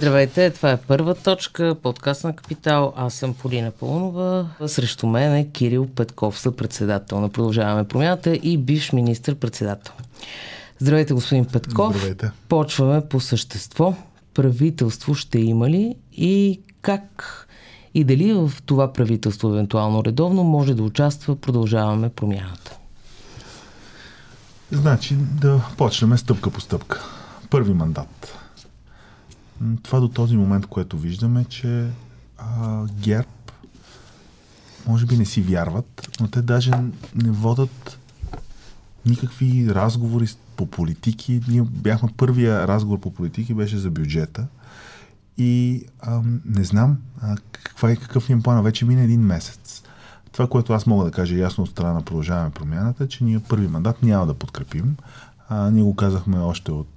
Здравейте, това е първа точка, подкаст на Капитал. Аз съм Полина Пълнова. Срещу мен е Кирил Петков, съпредседател на Продължаваме промяната и бивш министр-председател. Здравейте, господин Петков. Здравейте. Почваме по същество. Правителство ще има ли и как и дали в това правителство, евентуално редовно, може да участва Продължаваме промяната? Значи да почнем стъпка по стъпка. Първи мандат. Това до този момент, което виждаме, че а, ГЕРБ може би не си вярват, но те даже не водат никакви разговори по политики. Ние бяхме първия разговор по политики, беше за бюджета. И а, не знам а, каква е, какъв им плана. Вече мина един месец. Това, което аз мога да кажа ясно от страна на продължаваме промяната, е, че ние първи мандат няма да подкрепим. А, ние го казахме още от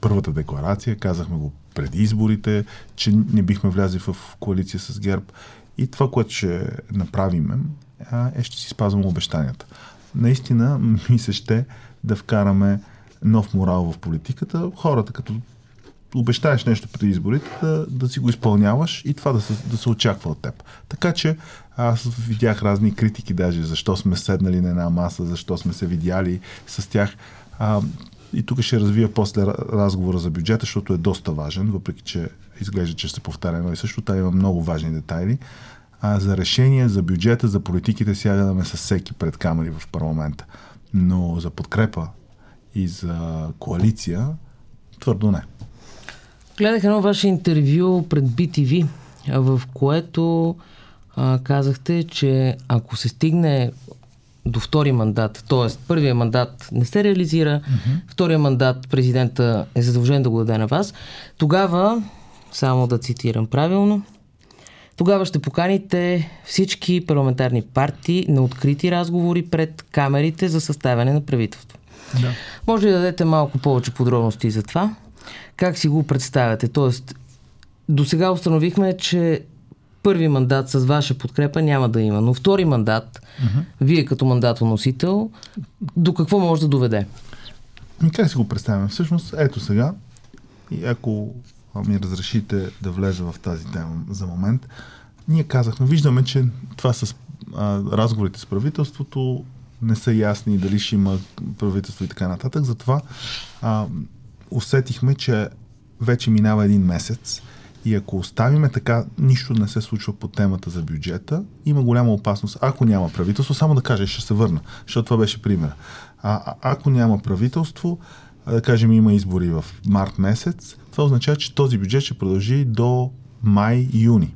първата декларация, казахме го преди изборите, че не бихме влязли в коалиция с ГЕРБ. И това, което ще направим, е, ще си спазваме обещанията. Наистина ми се ще да вкараме нов морал в политиката. Хората, като обещаеш нещо преди изборите, да, да си го изпълняваш и това да се, да се очаква от теб. Така че аз видях разни критики даже, защо сме седнали на една маса, защо сме се видяли с тях. А, и тук ще развия после разговора за бюджета, защото е доста важен, въпреки че изглежда, че се повтаря едно и също. Та има много важни детайли. А за решение, за бюджета, за политиките сядаме с всеки пред камери в парламента. Но за подкрепа и за коалиция твърдо не. Гледах едно ваше интервю пред BTV, в което а, казахте, че ако се стигне до втори мандат, т.е. първия мандат не се реализира, mm-hmm. втория мандат президента е задължен да го даде на вас, тогава, само да цитирам правилно, тогава ще поканите всички парламентарни партии на открити разговори пред камерите за съставяне на правителство. Да. Може ли да дадете малко повече подробности за това? Как си го представяте? Тоест, до сега установихме, че първи мандат с ваша подкрепа няма да има, но втори мандат, uh-huh. вие като мандатоносител, до какво може да доведе? Ми как си го представяме? Всъщност, ето сега, и ако ми разрешите да влеза в тази тема за момент, ние казахме, виждаме, че това с а, разговорите с правителството не са ясни, дали ще има правителство и така нататък. Затова а, усетихме, че вече минава един месец и ако оставиме така, нищо не се случва по темата за бюджета, има голяма опасност. Ако няма правителство, само да кажа, ще се върна, защото това беше пример. А, а ако няма правителство, да кажем има избори в март месец, това означава, че този бюджет ще продължи до май-юни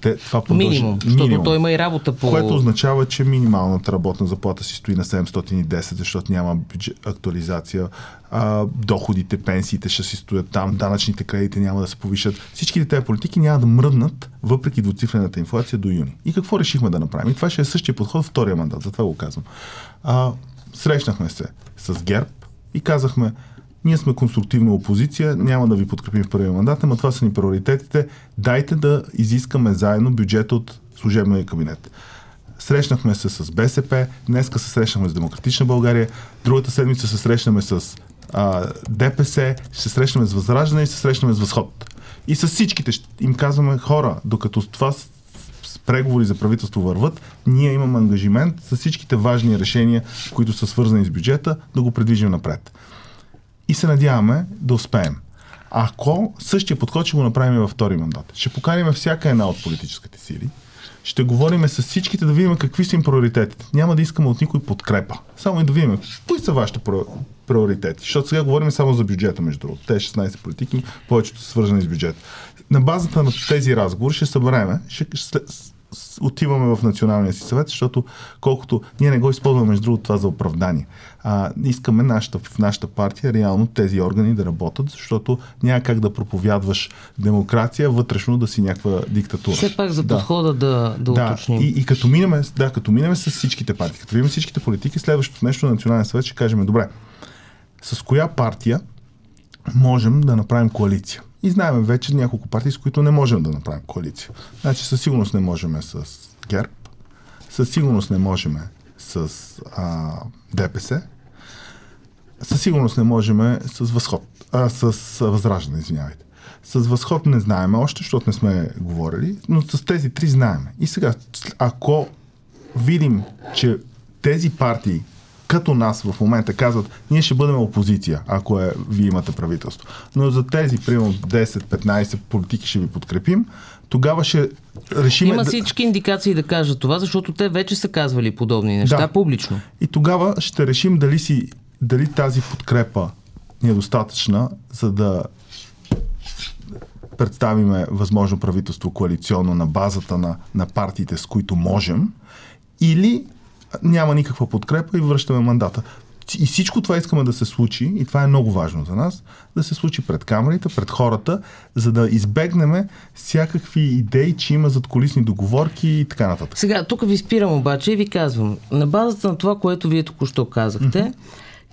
те, това продължи. Минимум, защото минимум, той има и работа по... Което означава, че минималната работна заплата си стои на 710, защото няма бюджет, актуализация. А, доходите, пенсиите ще си стоят там, данъчните кредити няма да се повишат. Всички тези политики няма да мръднат, въпреки двуцифрената инфлация до юни. И какво решихме да направим? И това ще е същия подход втория мандат, затова го казвам. А, срещнахме се с ГЕРБ и казахме, ние сме конструктивна опозиция, няма да ви подкрепим в първия мандат, но това са ни приоритетите. Дайте да изискаме заедно бюджет от служебния кабинет. Срещнахме се с БСП, днеска се срещнахме с Демократична България, другата седмица се срещнаме с а, ДПС, се срещнаме с Възраждане и се срещнаме с Възход. И с всичките им казваме хора, докато това с преговори за правителство върват, ние имаме ангажимент с всичките важни решения, които са свързани с бюджета, да го предвижим напред и се надяваме да успеем. Ако същия подход ще го направим във втори мандат, ще поканим всяка една от политическите сили, ще говорим с всичките да видим какви са им приоритетите. Няма да искаме от никой подкрепа. Само и да видим кои са вашите приоритети. Защото сега говорим само за бюджета, между другото. Те 16 политики, повечето са свързани с бюджет. На базата на тези разговори ще събереме, ще, отиваме в националния си съвет, защото колкото ние не го използваме между другото това за оправдание. А, искаме нашата, в нашата партия реално тези органи да работят, защото няма как да проповядваш демокрация вътрешно да си някаква диктатура. Все пак за подхода да, да, да, уточним. И, и като минеме, да, като минеме с всичките партии, като видим всичките политики, следващото нещо на националния съвет ще кажем, добре, с коя партия можем да направим коалиция? И знаем вече няколко партии, с които не можем да направим коалиция. Значи със сигурност не можем с ГЕРБ, със сигурност не можем с а, ДПС, със сигурност не можем с възход, а, с възраждане, извинявайте. С възход не знаем още, защото не сме говорили, но с тези три знаем. И сега, ако видим, че тези партии като нас в момента казват, ние ще бъдем опозиция, ако е, вие имате правителство. Но за тези, примерно 10-15 политики ще ви подкрепим, тогава ще решим... Има всички индикации да кажат това, защото те вече са казвали подобни неща да. публично. И тогава ще решим дали, си, дали тази подкрепа ни е достатъчна, за да представиме възможно правителство коалиционно на базата на, на партиите, с които можем, или няма никаква подкрепа и връщаме мандата. И всичко това искаме да се случи, и това е много важно за нас, да се случи пред камерите, пред хората, за да избегнем всякакви идеи, че има задколисни договорки и така нататък. Сега, тук ви спирам обаче и ви казвам, на базата на това, което вие току-що казахте, mm-hmm.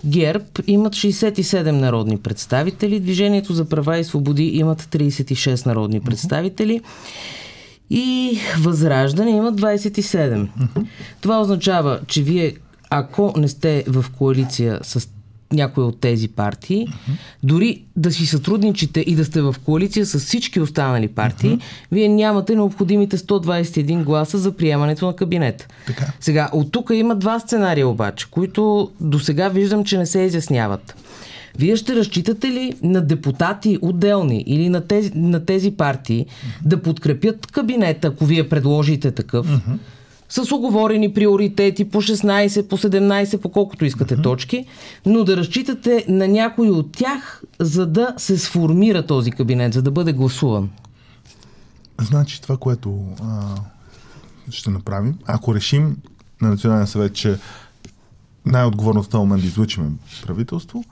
ГЕРБ имат 67 народни представители, Движението за права и свободи имат 36 народни представители. Mm-hmm и Възраждане имат 27. Това означава, че вие, ако не сте в коалиция с някои от тези партии, дори да си сътрудничите и да сте в коалиция с всички останали партии, вие нямате необходимите 121 гласа за приемането на кабинет. Така. Сега, от тук има два сценария обаче, които до сега виждам, че не се изясняват. Вие ще разчитате ли на депутати отделни или на тези, на тези партии uh-huh. да подкрепят кабинета, ако вие предложите такъв, uh-huh. с оговорени приоритети по 16, по 17, по колкото искате uh-huh. точки, но да разчитате на някой от тях, за да се сформира този кабинет, за да бъде гласуван? Значи това, което а, ще направим, ако решим на Националния съвет, че най-отговорността момент да излучим правителство,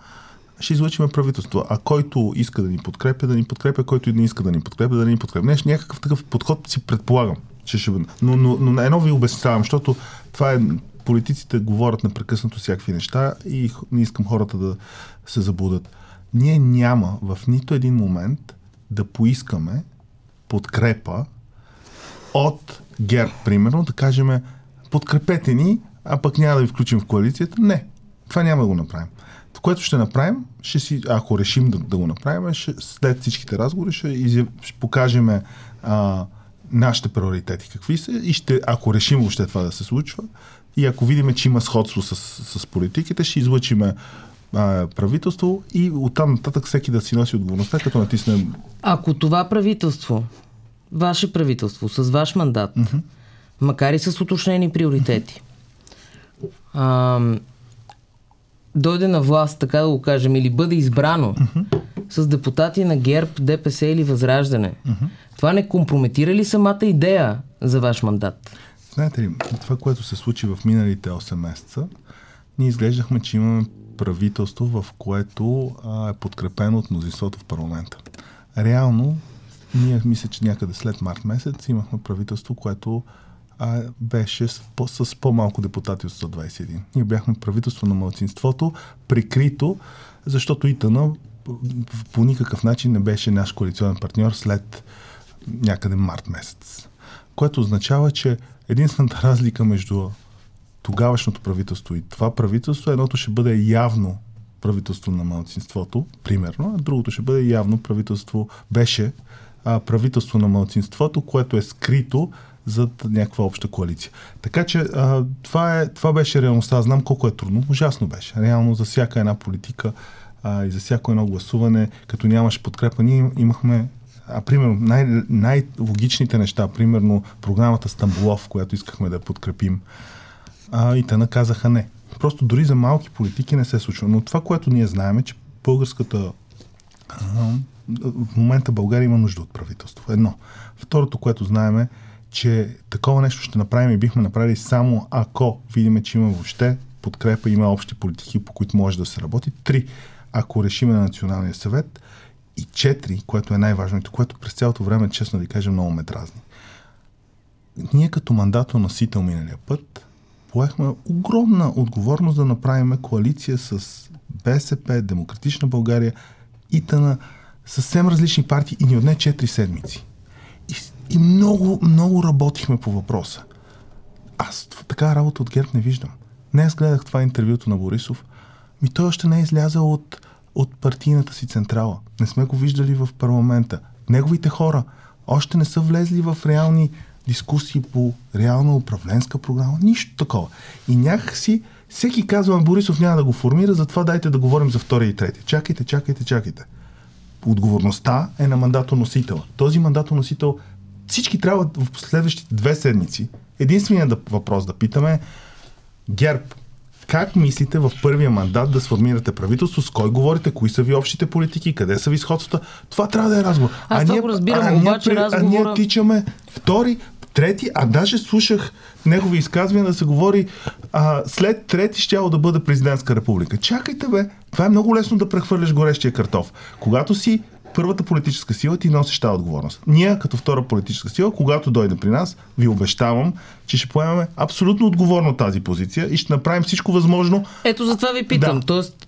ще излъчим правителство. А който иска да ни подкрепя, да ни подкрепя, който не иска да ни подкрепя, да ни подкрепя. Не, някакъв такъв подход си предполагам, че ще бъде. Но, но, но на едно ви обяснявам, защото това е политиците говорят непрекъснато всякакви неща и не искам хората да се забудат. Ние няма в нито един момент да поискаме подкрепа от ГЕРБ, примерно, да кажем подкрепете ни, а пък няма да ви включим в коалицията. Не, това няма да го направим което ще направим, ще си, ако решим да, да го направим, ще, след всичките разговори ще, изяв, ще покажем а, нашите приоритети какви са и ще, ако решим въобще това да се случва и ако видим, че има сходство с, с политиките, ще излъчиме правителство и оттам нататък всеки да си носи отговорността, като натисне... Ако това правителство, ваше правителство, с ваш мандат, mm-hmm. макар и с уточнени приоритети, mm-hmm дойде на власт, така да го кажем, или бъде избрано uh-huh. с депутати на ГЕРБ, ДПС или Възраждане, uh-huh. това не компрометира ли самата идея за ваш мандат? Знаете ли, това, което се случи в миналите 8 месеца, ние изглеждахме, че имаме правителство, в което а, е подкрепено от мнозинството в парламента. Реално, ние мисля, че някъде след март месец имахме правителство, което а, беше с, по, с по-малко депутати от 121. Ние бяхме правителство на младсинството, прикрито, защото ИТАНА по никакъв начин не беше наш коалиционен партньор след някъде март месец. Което означава, че единствената разлика между тогавашното правителство и това правителство, едното ще бъде явно правителство на малцинството, примерно, а другото ще бъде явно правителство, беше а, правителство на малцинството, което е скрито зад някаква обща коалиция. Така че а, това, е, това беше реалността. Знам колко е трудно. Ужасно беше. Реално за всяка една политика а, и за всяко едно гласуване, като нямаш подкрепа, ние имахме а примерно най- най-логичните неща, примерно програмата Стамбулов, която искахме да подкрепим, а, и те наказаха не. Просто дори за малки политики не се случва. Но това, което ние знаем е, че българската а, в момента България има нужда от правителство. Едно. Второто, което знаем е, че такова нещо ще направим и бихме направили само ако видиме, че има въобще подкрепа, има общи политики, по които може да се работи. Три, ако решиме на Националния съвет. И четири, което е най-важното, което през цялото време, честно ви кажа, много ме дразни. Ние като мандатоносител миналия път поехме огромна отговорност да направим коалиция с БСП, Демократична България и тъна съвсем различни партии и ни отне 4 седмици. И много, много работихме по въпроса. Аз така работа от ГЕРБ не виждам. Днес гледах това интервюто на Борисов. Ми той още не е излязъл от от партийната си централа. Не сме го виждали в парламента. Неговите хора още не са влезли в реални дискусии по реална управленска програма. Нищо такова. И някакси всеки казва, Борисов няма да го формира, затова дайте да говорим за втория и трети. Чакайте, чакайте, чакайте. Отговорността е на мандатоносител. Този мандатоносител всички трябва в следващите две седмици. Единственият въпрос да питаме е ГЕРБ, как мислите в първия мандат да сформирате правителство? С кой говорите? Кои са ви общите политики? Къде са ви сходствата? Това трябва да е разговор. Аз а това ние, го разбирам, а, обаче ние, разговора... А ние тичаме втори, трети, а даже слушах негови изказвания да се говори а, след трети щяло да бъде президентска република. Чакайте бе, това е много лесно да прехвърляш горещия картоф. Когато си първата политическа сила, ти носиш тази отговорност. Ние, като втора политическа сила, когато дойде при нас, ви обещавам, че ще поемаме абсолютно отговорно тази позиция и ще направим всичко възможно. Ето за това ви питам. Да. Тоест,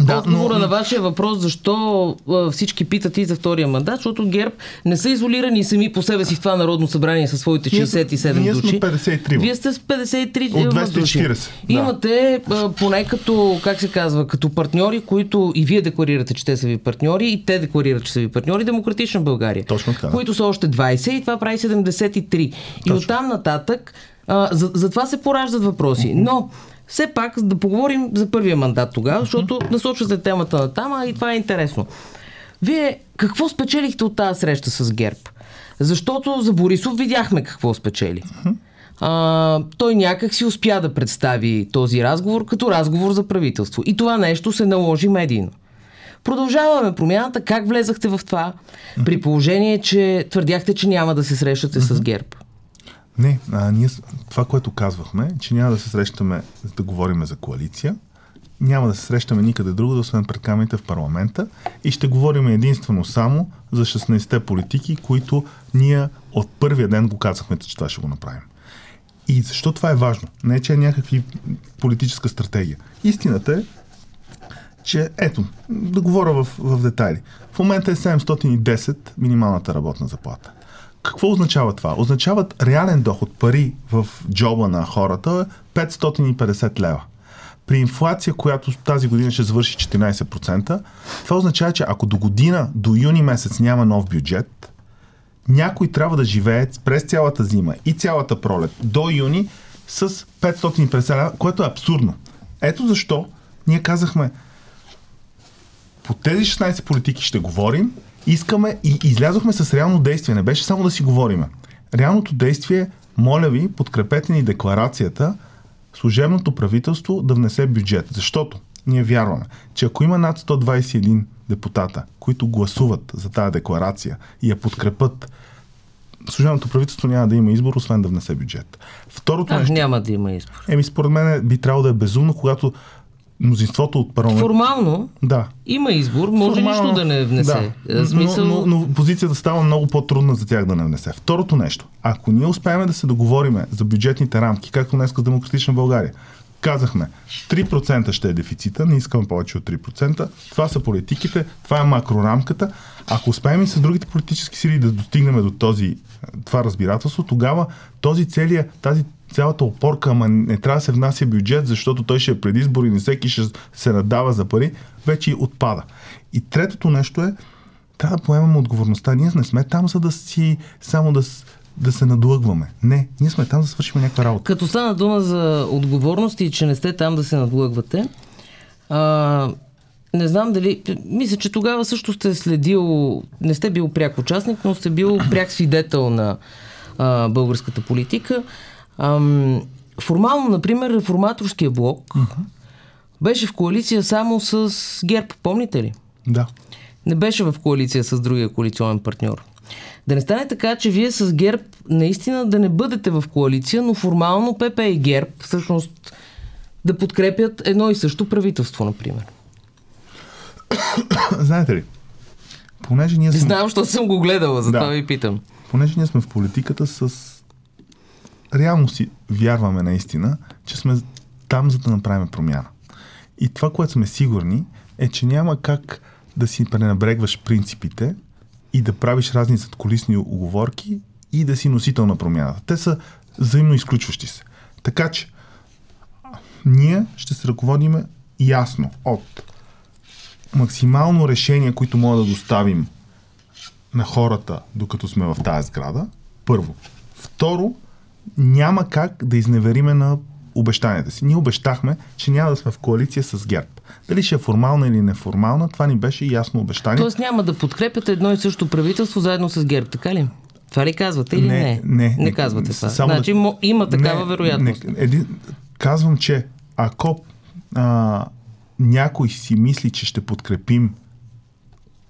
да, Отговора но... на вашия въпрос, защо всички питат и за втория мандат, защото ГЕРБ не са изолирани сами по себе си в това народно събрание със своите 67 ние, души. Ние сме 53. Вие сте с 53 От 240. Души. Да. Имате поне като, как се казва, като партньори, които и вие декларирате, че те са ви партньори, и те декларират, че са ви партньори, Демократична България. Точно така. Които са още 20 и това прави 73. И Точно. оттам нататък а, за, за това се пораждат въпроси. Но все пак да поговорим за първия мандат тогава, защото насочвате темата на там, а и това е интересно. Вие какво спечелихте от тази среща с ГЕРБ? Защото за Борисов видяхме какво спечели. А, той някак си успя да представи този разговор като разговор за правителство. И това нещо се наложи медийно. Продължаваме промяната. Как влезахте в това? При положение, че твърдяхте, че няма да се срещате с ГЕРБ. Не, а, ние, това, което казвахме, че няма да се срещаме да говорим за коалиция, няма да се срещаме никъде друго, освен пред камерите в парламента и ще говорим единствено само за 16-те политики, които ние от първия ден го казахме, че това ще го направим. И защо това е важно? Не, че е някакви политическа стратегия. Истината е, че ето, да говоря в, в детайли. В момента е 710 минималната работна заплата. Какво означава това? Означават реален доход, пари в джоба на хората 550 лева. При инфлация, която тази година ще завърши 14%, това означава, че ако до година, до юни месец няма нов бюджет, някой трябва да живее през цялата зима и цялата пролет до юни с 550 лева, което е абсурдно. Ето защо ние казахме, по тези 16 политики ще говорим, искаме и излязохме с реално действие. Не беше само да си говориме. Реалното действие, моля ви, подкрепете ни декларацията служебното правителство да внесе бюджет. Защото ние вярваме, че ако има над 121 депутата, които гласуват за тази декларация и я подкрепят, служебното правителство няма да има избор, освен да внесе бюджет. Второто а, нещо... няма да има избор. Еми, според мен би трябвало да е безумно, когато мнозинството от парламента. Формално да. има избор, може Формално, нищо да не внесе. Да. Смисъл... Но, но, но позицията става много по-трудна за тях да не внесе. Второто нещо, ако ние успеем да се договориме за бюджетните рамки, както днес с Демократична България, казахме 3% ще е дефицита, не искаме повече от 3%, това са политиките, това е макрорамката. Ако успеем и с другите политически сили да достигнем до този, това разбирателство, тогава този целият, тази цялата опорка, ама не трябва да се внася бюджет, защото той ще е предизбор и не всеки ще се надава за пари, вече отпада. И третото нещо е, трябва да поемем отговорността. Ние не сме там, за да си само да, да се надлъгваме. Не, ние сме там да свършим някаква работа. Като стана дума за отговорности и че не сте там да се надлъгвате, а, не знам дали. Мисля, че тогава също сте следил. Не сте бил пряк участник, но сте бил пряк свидетел на а, българската политика. Ам, формално, например, реформаторския блок uh-huh. беше в коалиция само с ГЕРБ, помните ли? Да. Не беше в коалиция с другия коалиционен партньор. Да не стане така, че вие с ГЕРБ наистина да не бъдете в коалиция, но формално ПП и ГЕРБ всъщност да подкрепят едно и също правителство, например. Знаете ли, понеже ние сме... Знам, защото съм го гледала, затова да. ви питам. Понеже ние сме в политиката с реално си вярваме наистина, че сме там, за да направим промяна. И това, което сме сигурни, е, че няма как да си пренебрегваш принципите и да правиш разни задколисни оговорки и да си носител на промяната. Те са взаимно изключващи се. Така че, ние ще се ръководиме ясно от максимално решения, които могат да доставим на хората, докато сме в тази сграда. Първо. Второ, няма как да изневериме на обещанията си. Ние обещахме, че няма да сме в коалиция с ГЕРБ. Дали ще е формална или неформална, това ни беше ясно обещание. Тоест няма да подкрепяте едно и също правителство заедно с ГЕРБ, така ли? Това ли казвате или не? Не, не, не, не казвате това. Само значи да, има такава не, вероятност. Не, един, казвам, че ако а, някой си мисли, че ще подкрепим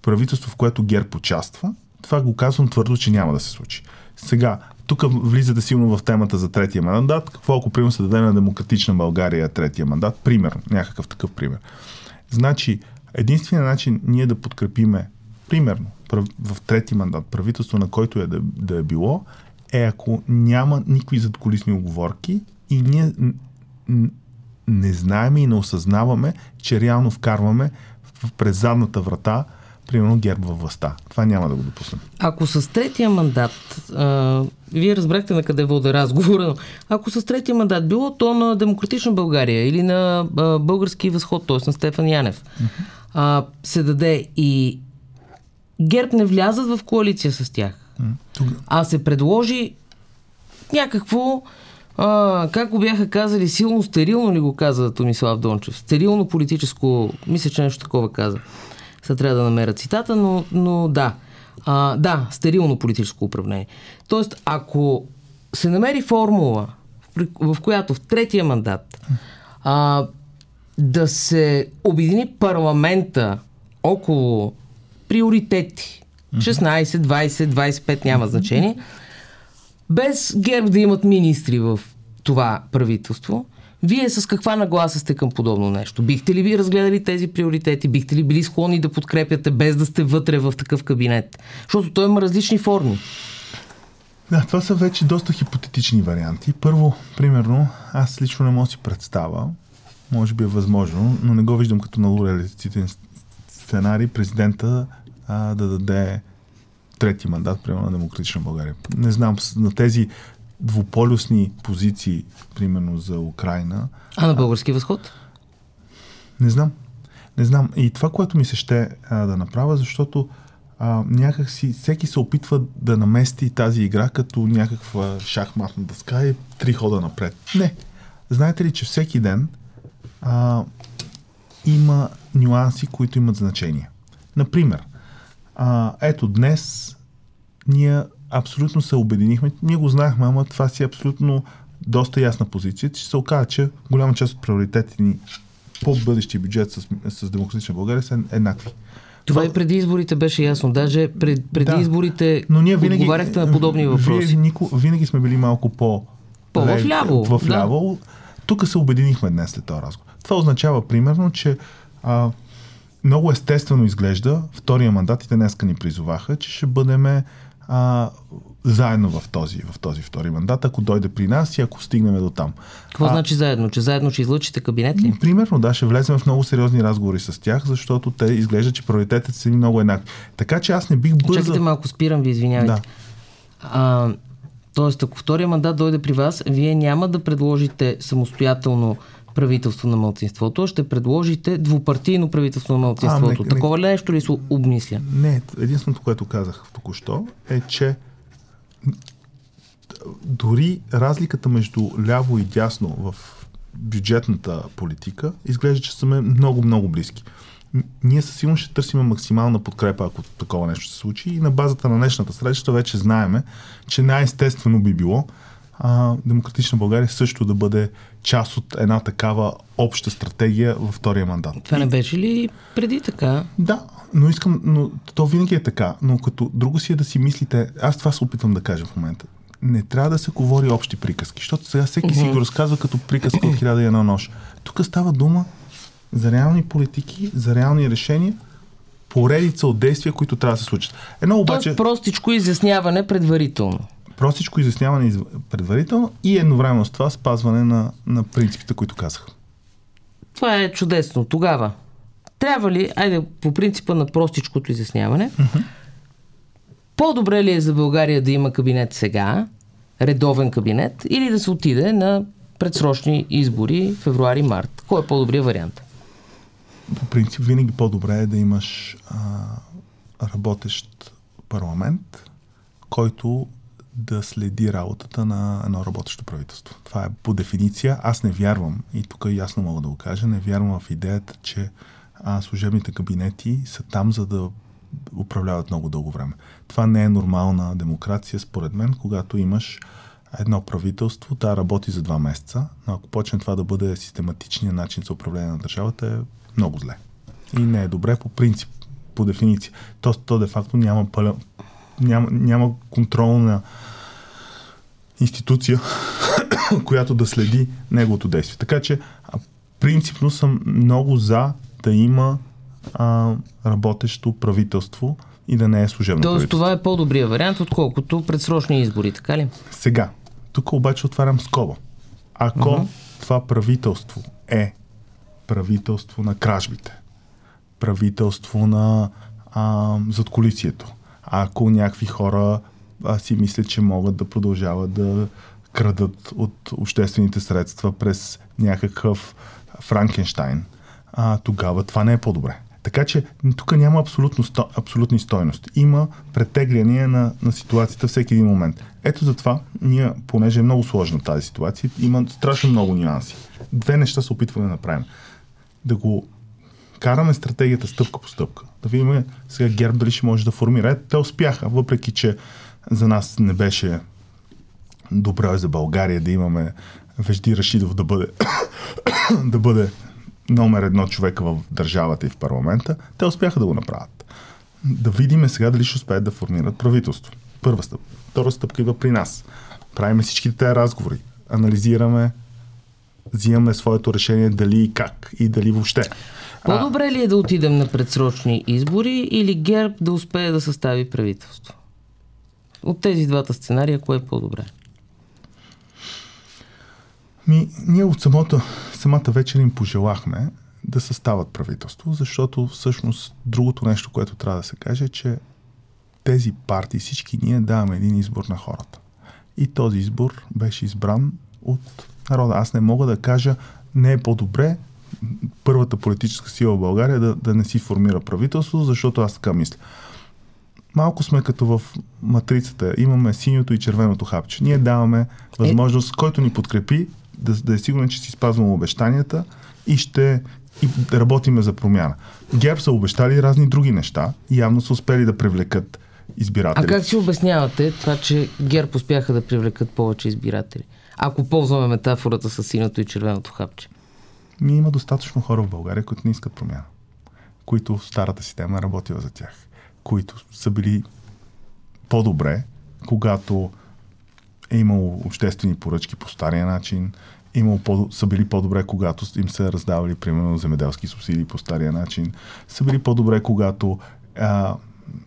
правителство, в което ГЕРБ участва, това го казвам твърдо, че няма да се случи. Сега, тук влизате силно в темата за третия мандат. Какво ако примерно се даде на демократична България третия мандат? Пример, някакъв такъв пример. Значи, единственият начин ние да подкрепиме, примерно, в трети мандат, правителство на който е да, да е било, е ако няма никакви задколисни оговорки и ние не знаем и не осъзнаваме, че реално вкарваме през задната врата примерно ГЕРБ във властта. Това няма да го допуснем. Ако с третия мандат, а, вие разбрахте на къде вода разговора, но ако с третия мандат било то на Демократична България или на а, Български възход, т.е. на Стефан Янев, uh-huh. а, се даде и ГЕРБ не влязат в коалиция с тях, uh-huh. а се предложи някакво а, как го бяха казали, силно стерилно ли го каза Томислав Дончев? Стерилно политическо, мисля, че нещо такова каза. Сега трябва да намеря цитата, но, но да. А, да, стерилно политическо управление. Тоест, ако се намери формула, в, която в третия мандат а, да се обедини парламента около приоритети, 16, 20, 25 няма значение, без ГЕРБ да имат министри в това правителство, вие с каква нагласа сте към подобно нещо? Бихте ли ви разгледали тези приоритети? Бихте ли били склонни да подкрепяте без да сте вътре в такъв кабинет? Защото той има различни форми. Да, това са вече доста хипотетични варианти. Първо, примерно, аз лично не мога да си представя, може би е възможно, но не го виждам като на реалистичен сценарий, президента а, да даде трети мандат, примерно на Демократична България. Не знам, на тези двуполюсни позиции, примерно за Украина. А на български възход? Не знам. Не знам. И това, което ми се ще а, да направя, защото а, някак си всеки се опитва да намести тази игра като някаква шахматна дъска и три хода напред. Не. Знаете ли, че всеки ден а, има нюанси, които имат значение. Например, а, ето днес ние абсолютно се обединихме. Ние го знаехме, ама това си е абсолютно доста ясна позиция, че се оказа, че голяма част от приоритетите ни по бъдещи бюджет с, с Демократична България са еднакви. Това и преди изборите беше ясно. Даже пред, преди да, изборите но ние винаги, отговаряхте на подобни въпроси. Вие, Нико, винаги сме били малко по... По вляво. В ляво. Да. Тук се обединихме днес след този разговор. Това означава, примерно, че а, много естествено изглежда втория мандат и те днеска ни призоваха, че ще бъдеме а, заедно в този, в този втори мандат, ако дойде при нас и ако стигнем до там. Какво а, значи заедно? Че заедно ще излъчите кабинет ли? Примерно, да, ще влезем в много сериозни разговори с тях, защото те изглеждат, че приоритетите са ни много еднакви. Така че аз не бих бързал... Чакайте малко, спирам ви, извинявайте. Да. А, тоест, ако втория мандат дойде при вас, вие няма да предложите самостоятелно правителство на мълцинството, ще предложите двупартийно правителство на мълцинството. А, не, Такова не, нещо ли се обмисля? Не, единственото, което казах току-що е, че дори разликата между ляво и дясно в бюджетната политика изглежда, че сме много-много близки. Ние със сигурност ще търсим максимална подкрепа, ако такова нещо се случи. И на базата на днешната среща вече знаеме, че най-естествено би било а, Демократична България също да бъде част от една такава обща стратегия във втория мандат. Това не беше ли преди така? Да, но искам, но то винаги е така. Но като друго си е да си мислите, аз това се опитвам да кажа в момента. Не трябва да се говори общи приказки, защото сега всеки си го разказва като приказка от хиляда и една нощ. Тук става дума за реални политики, за реални решения, поредица от действия, които трябва да се случат. Едно обаче... Тоест простичко изясняване предварително простичко изясняване предварително и едновременно с това спазване на, на принципите, които казах. Това е чудесно. Тогава, трябва ли, айде по принципа на простичкото изясняване, uh-huh. по-добре ли е за България да има кабинет сега, редовен кабинет, или да се отиде на предсрочни избори февруари-март? Кой е по-добрият вариант? принцип винаги по-добре е да имаш а, работещ парламент, който да следи работата на едно работещо правителство. Това е по дефиниция. Аз не вярвам, и тук ясно мога да го кажа, не вярвам в идеята, че а, служебните кабинети са там, за да управляват много дълго време. Това не е нормална демокрация, според мен, когато имаш едно правителство, да работи за два месеца, но ако почне това да бъде систематичният начин за управление на държавата, е много зле. И не е добре по принцип, по дефиниция. То, то де факто няма, пълен, няма, няма контролна институция, която да следи неговото действие. Така че принципно съм много за да има а, работещо правителство и да не е служебно Тоест правителство. това е по-добрия вариант, отколкото предсрочни избори, така ли? Сега, тук обаче отварям скоба. Ако uh-huh. това правителство е правителство на кражбите, правителство на а, задколисието, ако някакви хора а, си мислят, че могат да продължават да крадат от обществените средства през някакъв Франкенштайн, а, тогава това не е по-добре. Така че тук няма абсолютно абсолютни стойности. Има претегляния на, на ситуацията всеки един момент. Ето затова ние, понеже е много сложна тази ситуация, има страшно много нюанси. Две неща се опитваме да направим. Да го караме стратегията стъпка по стъпка. Да видим сега ГЕРБ дали ще може да формира. Те успяха, въпреки че за нас не беше добре за България да имаме Вежди Рашидов да бъде, да бъде номер едно човека в държавата и в парламента, те успяха да го направят. Да видим сега дали ще успеят да формират правителство. Първа стъпка. Втора стъпка идва при нас. Правиме всичките тези разговори. Анализираме, взимаме своето решение дали и как и дали въобще. По-добре ли е да отидем на предсрочни избори или ГЕРБ да успее да състави правителство? От тези двата сценария, кое е по-добре? Ми, ние от самото, самата вечер им пожелахме да състават правителство, защото всъщност другото нещо, което трябва да се каже е, че тези партии, всички ние даваме един избор на хората. И този избор беше избран от народа. Аз не мога да кажа, не е по-добре първата политическа сила в България да, да не си формира правителство, защото аз така мисля. Малко сме като в матрицата. Имаме синьото и червеното хапче. Ние даваме възможност, който ни подкрепи, да, да е сигурен, че си спазваме обещанията и ще и да работиме за промяна. ГЕРБ са обещали разни други неща и явно са успели да привлекат избиратели. А как си обяснявате това, че ГЕРБ успяха да привлекат повече избиратели? Ако ползваме метафората с синото и червеното хапче. Ми има достатъчно хора в България, които не искат промяна. Които старата система е работила за тях. Които са били по-добре, когато е имало обществени поръчки по стария начин, имало по, са били по-добре, когато им са раздавали, примерно, земеделски субсидии по стария начин, са били по-добре, когато а,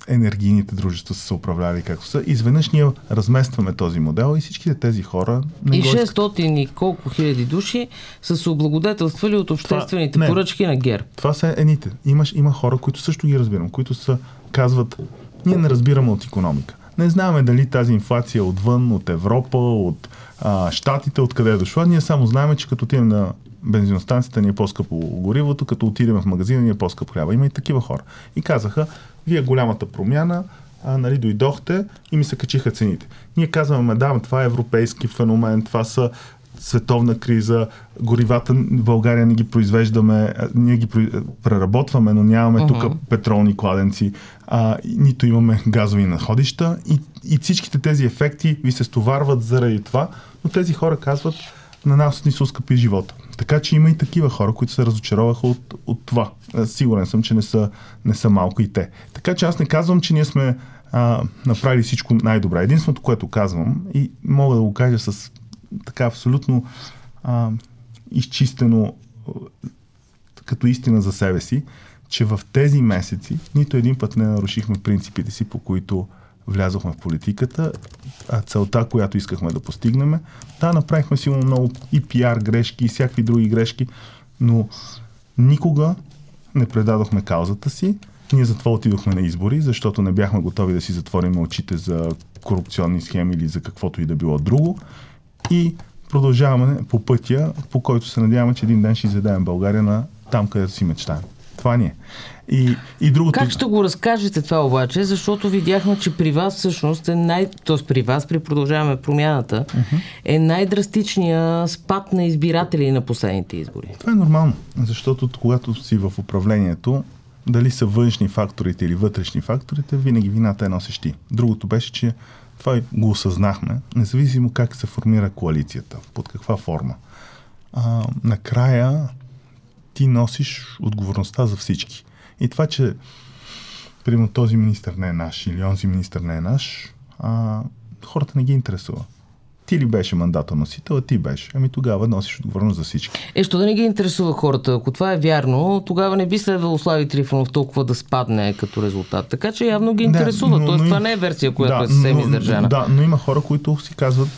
енергийните дружества са се управляли както са. Изведнъж ние разместваме този модел и всичките тези хора... Не и 600 и колко хиляди души са се облагодетелствали от обществените това, не, поръчки на ГЕРБ. Това са ените. Имаш, има хора, които също ги разбирам, които са, казват, ние не разбираме от економика. Не знаем дали тази инфлация е отвън, от Европа, от а, Штатите, откъде е дошла. Ние само знаем, че като отидем на бензиностанцията ни е по-скъпо горивото, като отидем в магазина ни е по-скъпо хляба. Има и такива хора. И казаха, вие голямата промяна, а, нали, дойдохте и ми се качиха цените. Ние казваме, да, това е европейски феномен, това са световна криза, горивата в България не ги произвеждаме, ние ги преработваме, но нямаме uh-huh. тук петролни кладенци, а, нито имаме газови находища и, и всичките тези ефекти ви се стоварват заради това, но тези хора казват, на нас ни се ускъпи живота. Така че има и такива хора, които се разочароваха от, от това. Сигурен съм, че не са, не са малко и те. Така че аз не казвам, че ние сме а, направили всичко най-добре. Единственото, което казвам, и мога да го кажа с така абсолютно а, изчистено като истина за себе си, че в тези месеци нито един път не нарушихме принципите си, по които влязохме в политиката, а целта, която искахме да постигнем. Да, направихме сигурно много и пиар грешки, и всякакви други грешки, но никога не предадохме каузата си. Ние затова отидохме на избори, защото не бяхме готови да си затворим очите за корупционни схеми или за каквото и да било друго. И продължаваме по пътя, по който се надяваме, че един ден ще изведем България на там, където си мечтаем. Това ни е. И, и другото... Как ще го разкажете това обаче? Защото видяхме, че при вас всъщност е най... Тоест при вас, при продължаваме промяната, uh-huh. е най-драстичния спад на избиратели на последните избори. Това е нормално, защото когато си в управлението, дали са външни факторите или вътрешни факторите, винаги вината е носещи. ти. Другото беше, че това го осъзнахме, независимо как се формира коалицията, под каква форма. А, накрая ти носиш отговорността за всички. И това, че примерно този министр не е наш или онзи министр не е наш, а, хората не ги интересува ти ли беше мандатоносител, а ти беше. Ами тогава носиш отговорност за всички. Е, що да не ги интересува хората? Ако това е вярно, тогава не би следвало Слави Трифонов толкова да спадне като резултат. Така че явно ги интересува. Да, но, Тоест, но, това не е версия, която да, е съвсем издържана. Да, но има хора, които си казват,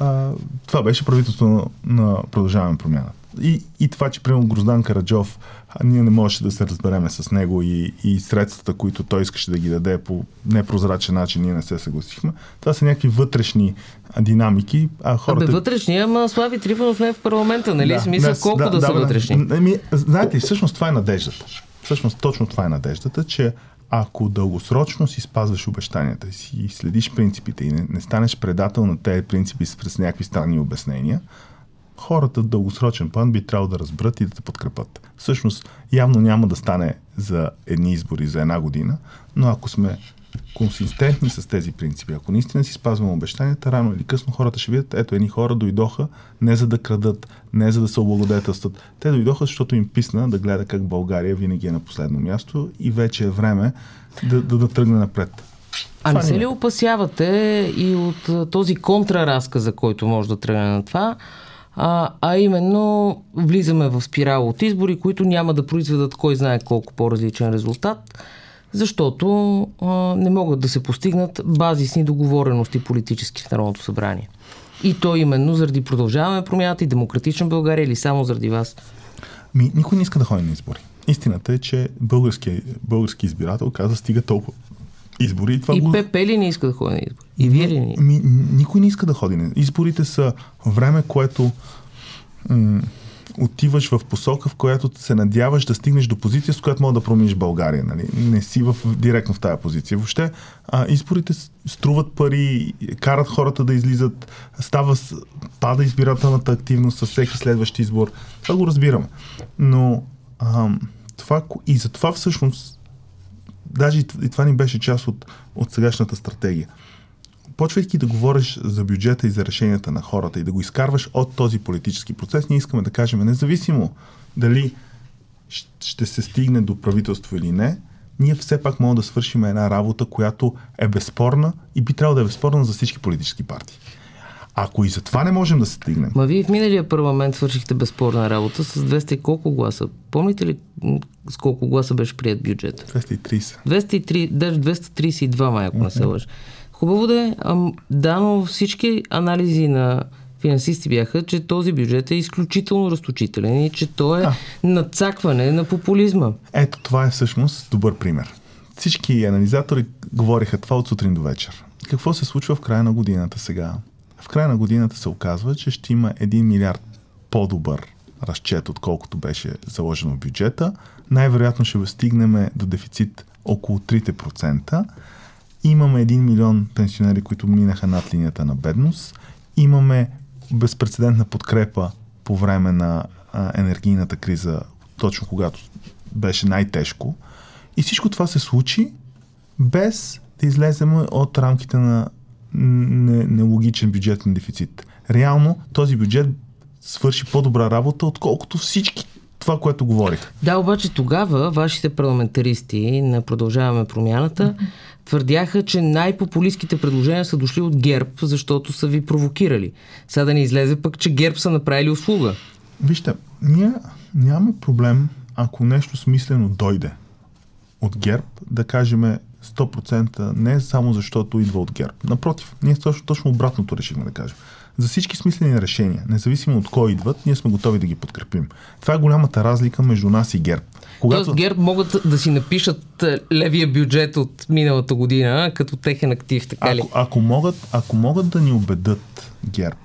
а, това беше правителство на, на продължаване промяна. И, и това, че примерно Гроздан Караджов а ние не можеше да се разбереме с него и, и средствата, които той искаше да ги даде по непрозрачен начин, ние не се съгласихме. Това са някакви вътрешни динамики, а хората... Абе, вътрешни, ама Слави Трифонов не е в парламента, нали? Да, Смисъл, днес, колко да, да, да са да, вътрешни? Ами, знаете, всъщност това е надеждата. Всъщност точно това е надеждата, че ако дългосрочно си спазваш обещанията си и следиш принципите и не, не станеш предател на тези принципи с някакви странни обяснения, хората в дългосрочен план би трябвало да разберат и да те подкрепят. Всъщност, явно няма да стане за едни избори за една година, но ако сме консистентни с тези принципи, ако наистина си спазваме обещанията, рано или късно хората ще видят, ето едни хора дойдоха не за да крадат, не за да се облагодетелстват. Те дойдоха, защото им писна да гледа как България винаги е на последно място и вече е време да, да, да тръгне напред. А не се ли опасявате и от този контраразказ, за който може да тръгне на това, а, а именно влизаме в спирала от избори, които няма да произведат кой знае колко по-различен резултат, защото а, не могат да се постигнат базисни договорености политически в Народното събрание. И то именно заради продължаваме промяната и демократична България или само заради вас? Ми, никой не иска да ходи на избори. Истината е, че български, български избирател каза стига толкова избори. И, това и го... ПП ли не иска да ходи на избори? И вие ли не? Ми, никой не иска да ходи на Изборите са време, което м- отиваш в посока, в която се надяваш да стигнеш до позиция, с която мога да промениш България. Нали? Не си в, директно в тази позиция. Въобще, а, изборите струват пари, карат хората да излизат, става, пада избирателната активност с всеки следващ избор. Това го разбираме. Но а, това, и за това всъщност даже и това ни беше част от, от сегашната стратегия. Почвайки да говориш за бюджета и за решенията на хората и да го изкарваш от този политически процес, ние искаме да кажем, независимо дали ще се стигне до правителство или не, ние все пак можем да свършим една работа, която е безспорна и би трябвало да е безспорна за всички политически партии. Ако и за това не можем да се стигнем. Ма вие в миналия парламент свършихте безспорна работа с 200 и колко гласа? Помните ли с колко гласа беше прият бюджет? 230. 203, даже 232 май, ако не се лъжа. Хубаво да е. Да, но всички анализи на финансисти бяха, че този бюджет е изключително разточителен и че то е а. надцакване на популизма. Ето това е всъщност добър пример. Всички анализатори говориха това от сутрин до вечер. Какво се случва в края на годината сега? В края на годината се оказва, че ще има 1 милиард по-добър разчет, отколкото беше заложено в бюджета. Най-вероятно ще стигнем до дефицит около 3%. Имаме 1 милион пенсионери, които минаха над линията на бедност. Имаме безпредседентна подкрепа по време на а, енергийната криза, точно когато беше най-тежко. И всичко това се случи без да излезем от рамките на нелогичен бюджетен дефицит. Реално този бюджет свърши по-добра работа, отколкото всички това, което говорих. Да, обаче тогава вашите парламентаристи на Продължаваме промяната твърдяха, че най-популистските предложения са дошли от ГЕРБ, защото са ви провокирали. Сега да не излезе пък, че ГЕРБ са направили услуга. Вижте, ние нямаме проблем, ако нещо смислено дойде от ГЕРБ, да кажем 100% не само защото идва от ГЕРБ. Напротив, ние точно, точно обратното решихме да кажем. За всички смислени решения, независимо от кой идват, ние сме готови да ги подкрепим. Това е голямата разлика между нас и ГЕРБ. Когато... Тоест ГЕРБ могат да си напишат е, левия бюджет от миналата година като техен актив, така ли? Ако, ако, могат, ако могат да ни убедат ГЕРБ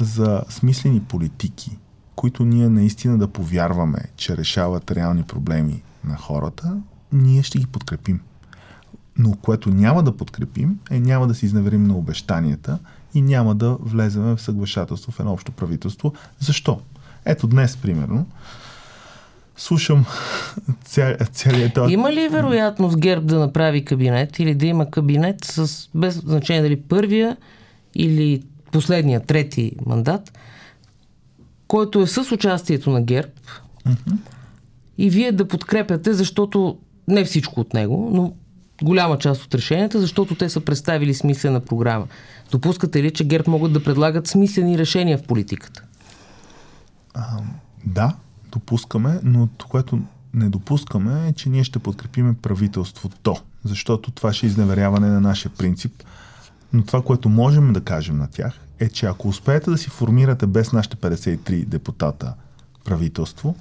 за смислени политики, които ние наистина да повярваме, че решават реални проблеми на хората, ние ще ги подкрепим. Но което няма да подкрепим е няма да се изневерим на обещанията и няма да влезем в съглашателство в едно общо правителство. Защо? Ето днес, примерно, слушам ця, целият този... Има ли вероятност ГЕРБ да направи кабинет или да има кабинет с без значение дали първия или последния, трети мандат, който е с участието на ГЕРБ mm-hmm. и вие да подкрепяте, защото не всичко от него, но голяма част от решенията, защото те са представили смислена програма. Допускате ли, че ГЕРБ могат да предлагат смислени решения в политиката? А, да, допускаме, но което не допускаме е, че ние ще подкрепиме правителството, защото това ще е изневеряване на нашия принцип. Но това, което можем да кажем на тях, е, че ако успеете да си формирате без нашите 53 депутата правителство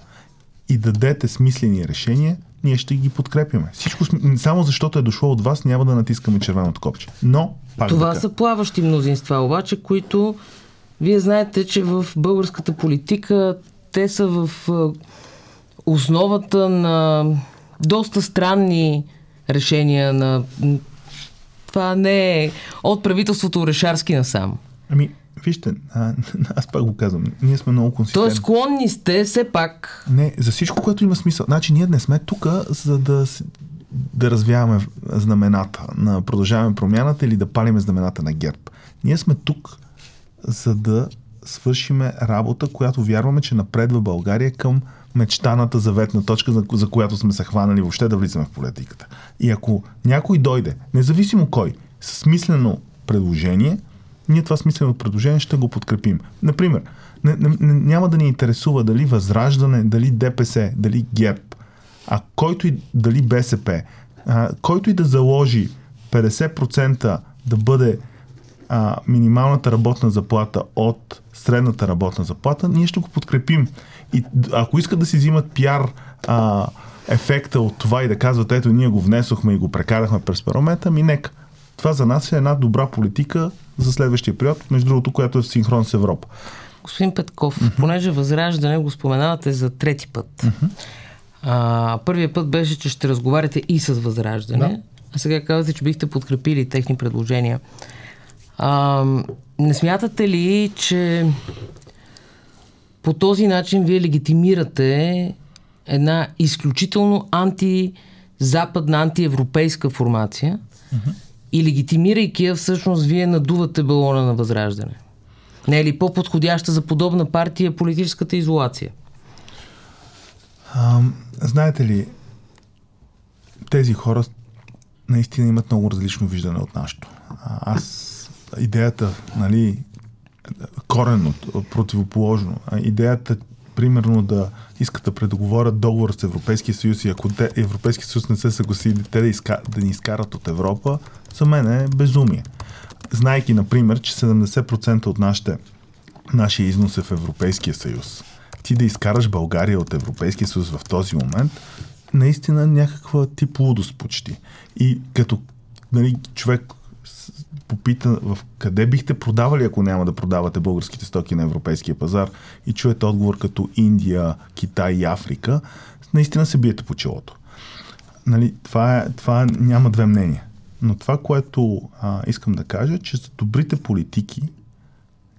и дадете смислени решения, ние ще ги подкрепяме. Всичко, само защото е дошло от вас, няма да натискаме червеното копче. Но, пак Това така. са плаващи мнозинства, обаче, които вие знаете, че в българската политика те са в основата на доста странни решения на това не е от правителството Орешарски насам. Ами, вижте, а, аз пак го казвам, ние сме много консистентни. Тоест склонни сте все пак. Не, за всичко, което има смисъл. Значи ние не сме тук, за да, да развяваме знамената на продължаваме промяната или да палиме знамената на ГЕРБ. Ние сме тук, за да свършиме работа, която вярваме, че напредва България към мечтаната заветна точка, за, за която сме се хванали въобще да влизаме в политиката. И ако някой дойде, независимо кой, с смислено предложение, ние това смислено предложение ще го подкрепим. Например, не, не, няма да ни интересува дали Възраждане, дали ДПС, дали ГЕП, а който и дали БСП, а, който и да заложи 50% да бъде а, минималната работна заплата от средната работна заплата, ние ще го подкрепим. И ако искат да си взимат пиар а, ефекта от това и да казват, ето ние го внесохме и го прекарахме през парламента, ми нека. Това за нас е една добра политика за следващия период, между другото, която е в синхрон с Европа. Господин Петков, uh-huh. понеже Възраждане го споменавате за трети път. Uh-huh. А, първият път беше, че ще разговаряте и с Възраждане, да. а сега казвате, че бихте подкрепили техни предложения. А, не смятате ли, че по този начин вие легитимирате една изключително антизападна, антиевропейска формация uh-huh. И легитимирайки я, всъщност вие надувате балона на възраждане? Не е ли по-подходяща за подобна партия политическата изолация? А, знаете ли, тези хора наистина имат много различно виждане от нашето. Аз идеята, нали, коренно, противоположно. Идеята, примерно, да искат да предоговорят договор с Европейския съюз и ако те, Европейския съюз не се съгласи те да, изка, да ни изкарат от Европа, за мен е безумие. Знайки, например, че 70% от нашите, нашия износ е в Европейския съюз. Ти да изкараш България от Европейския съюз в този момент, наистина някаква тип лудост почти. И като нали, човек попита в къде бихте продавали, ако няма да продавате българските стоки на европейския пазар и чуете отговор като Индия, Китай и Африка, наистина се биете по челото. Нали, това, е, това няма две мнения. Но това, което а, искам да кажа, че за добрите политики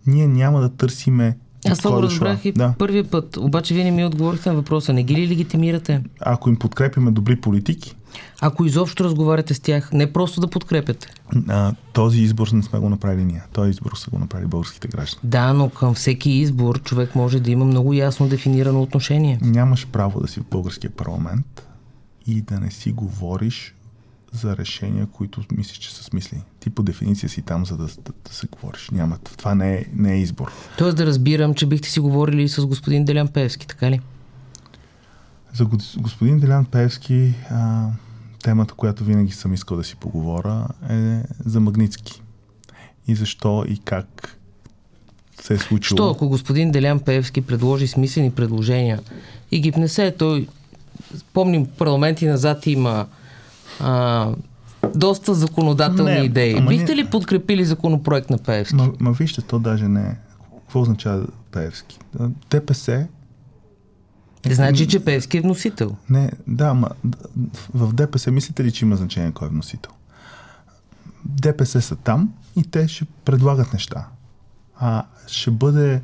ние няма да търсиме аз това го разбрах и да. първия път. Обаче вие не ми отговорихте на въпроса. Не ги ли легитимирате? Ако им подкрепяме добри политики. Ако изобщо разговаряте с тях, не просто да подкрепяте. А, този избор не сме го направили ние. Този избор са го направили българските граждани. Да, но към всеки избор човек може да има много ясно дефинирано отношение. Нямаш право да си в българския парламент и да не си говориш за решения, които мислиш, че са смислени. Ти по дефиниция си там, за да, да, да се говориш. Няма, това не е, не е избор. Тоест да разбирам, че бихте си говорили с господин Делян Певски, така ли? За господин Делян Певски а, темата, която винаги съм искал да си поговоря е за Магницки. И защо и как се е случило. Що ако господин Делян Певски предложи смислени предложения и ги внесе, той помним парламенти назад има а, доста законодателни не, идеи. Бихте не... ли подкрепили законопроект на Пеевски? Ма, ма вижте, то даже не е. Какво означава Пеевски? ДПС Значи, че Певски е вносител. Не, да, ма в ДПС мислите ли, че има значение кой е вносител? ДПС са там и те ще предлагат неща. А ще бъде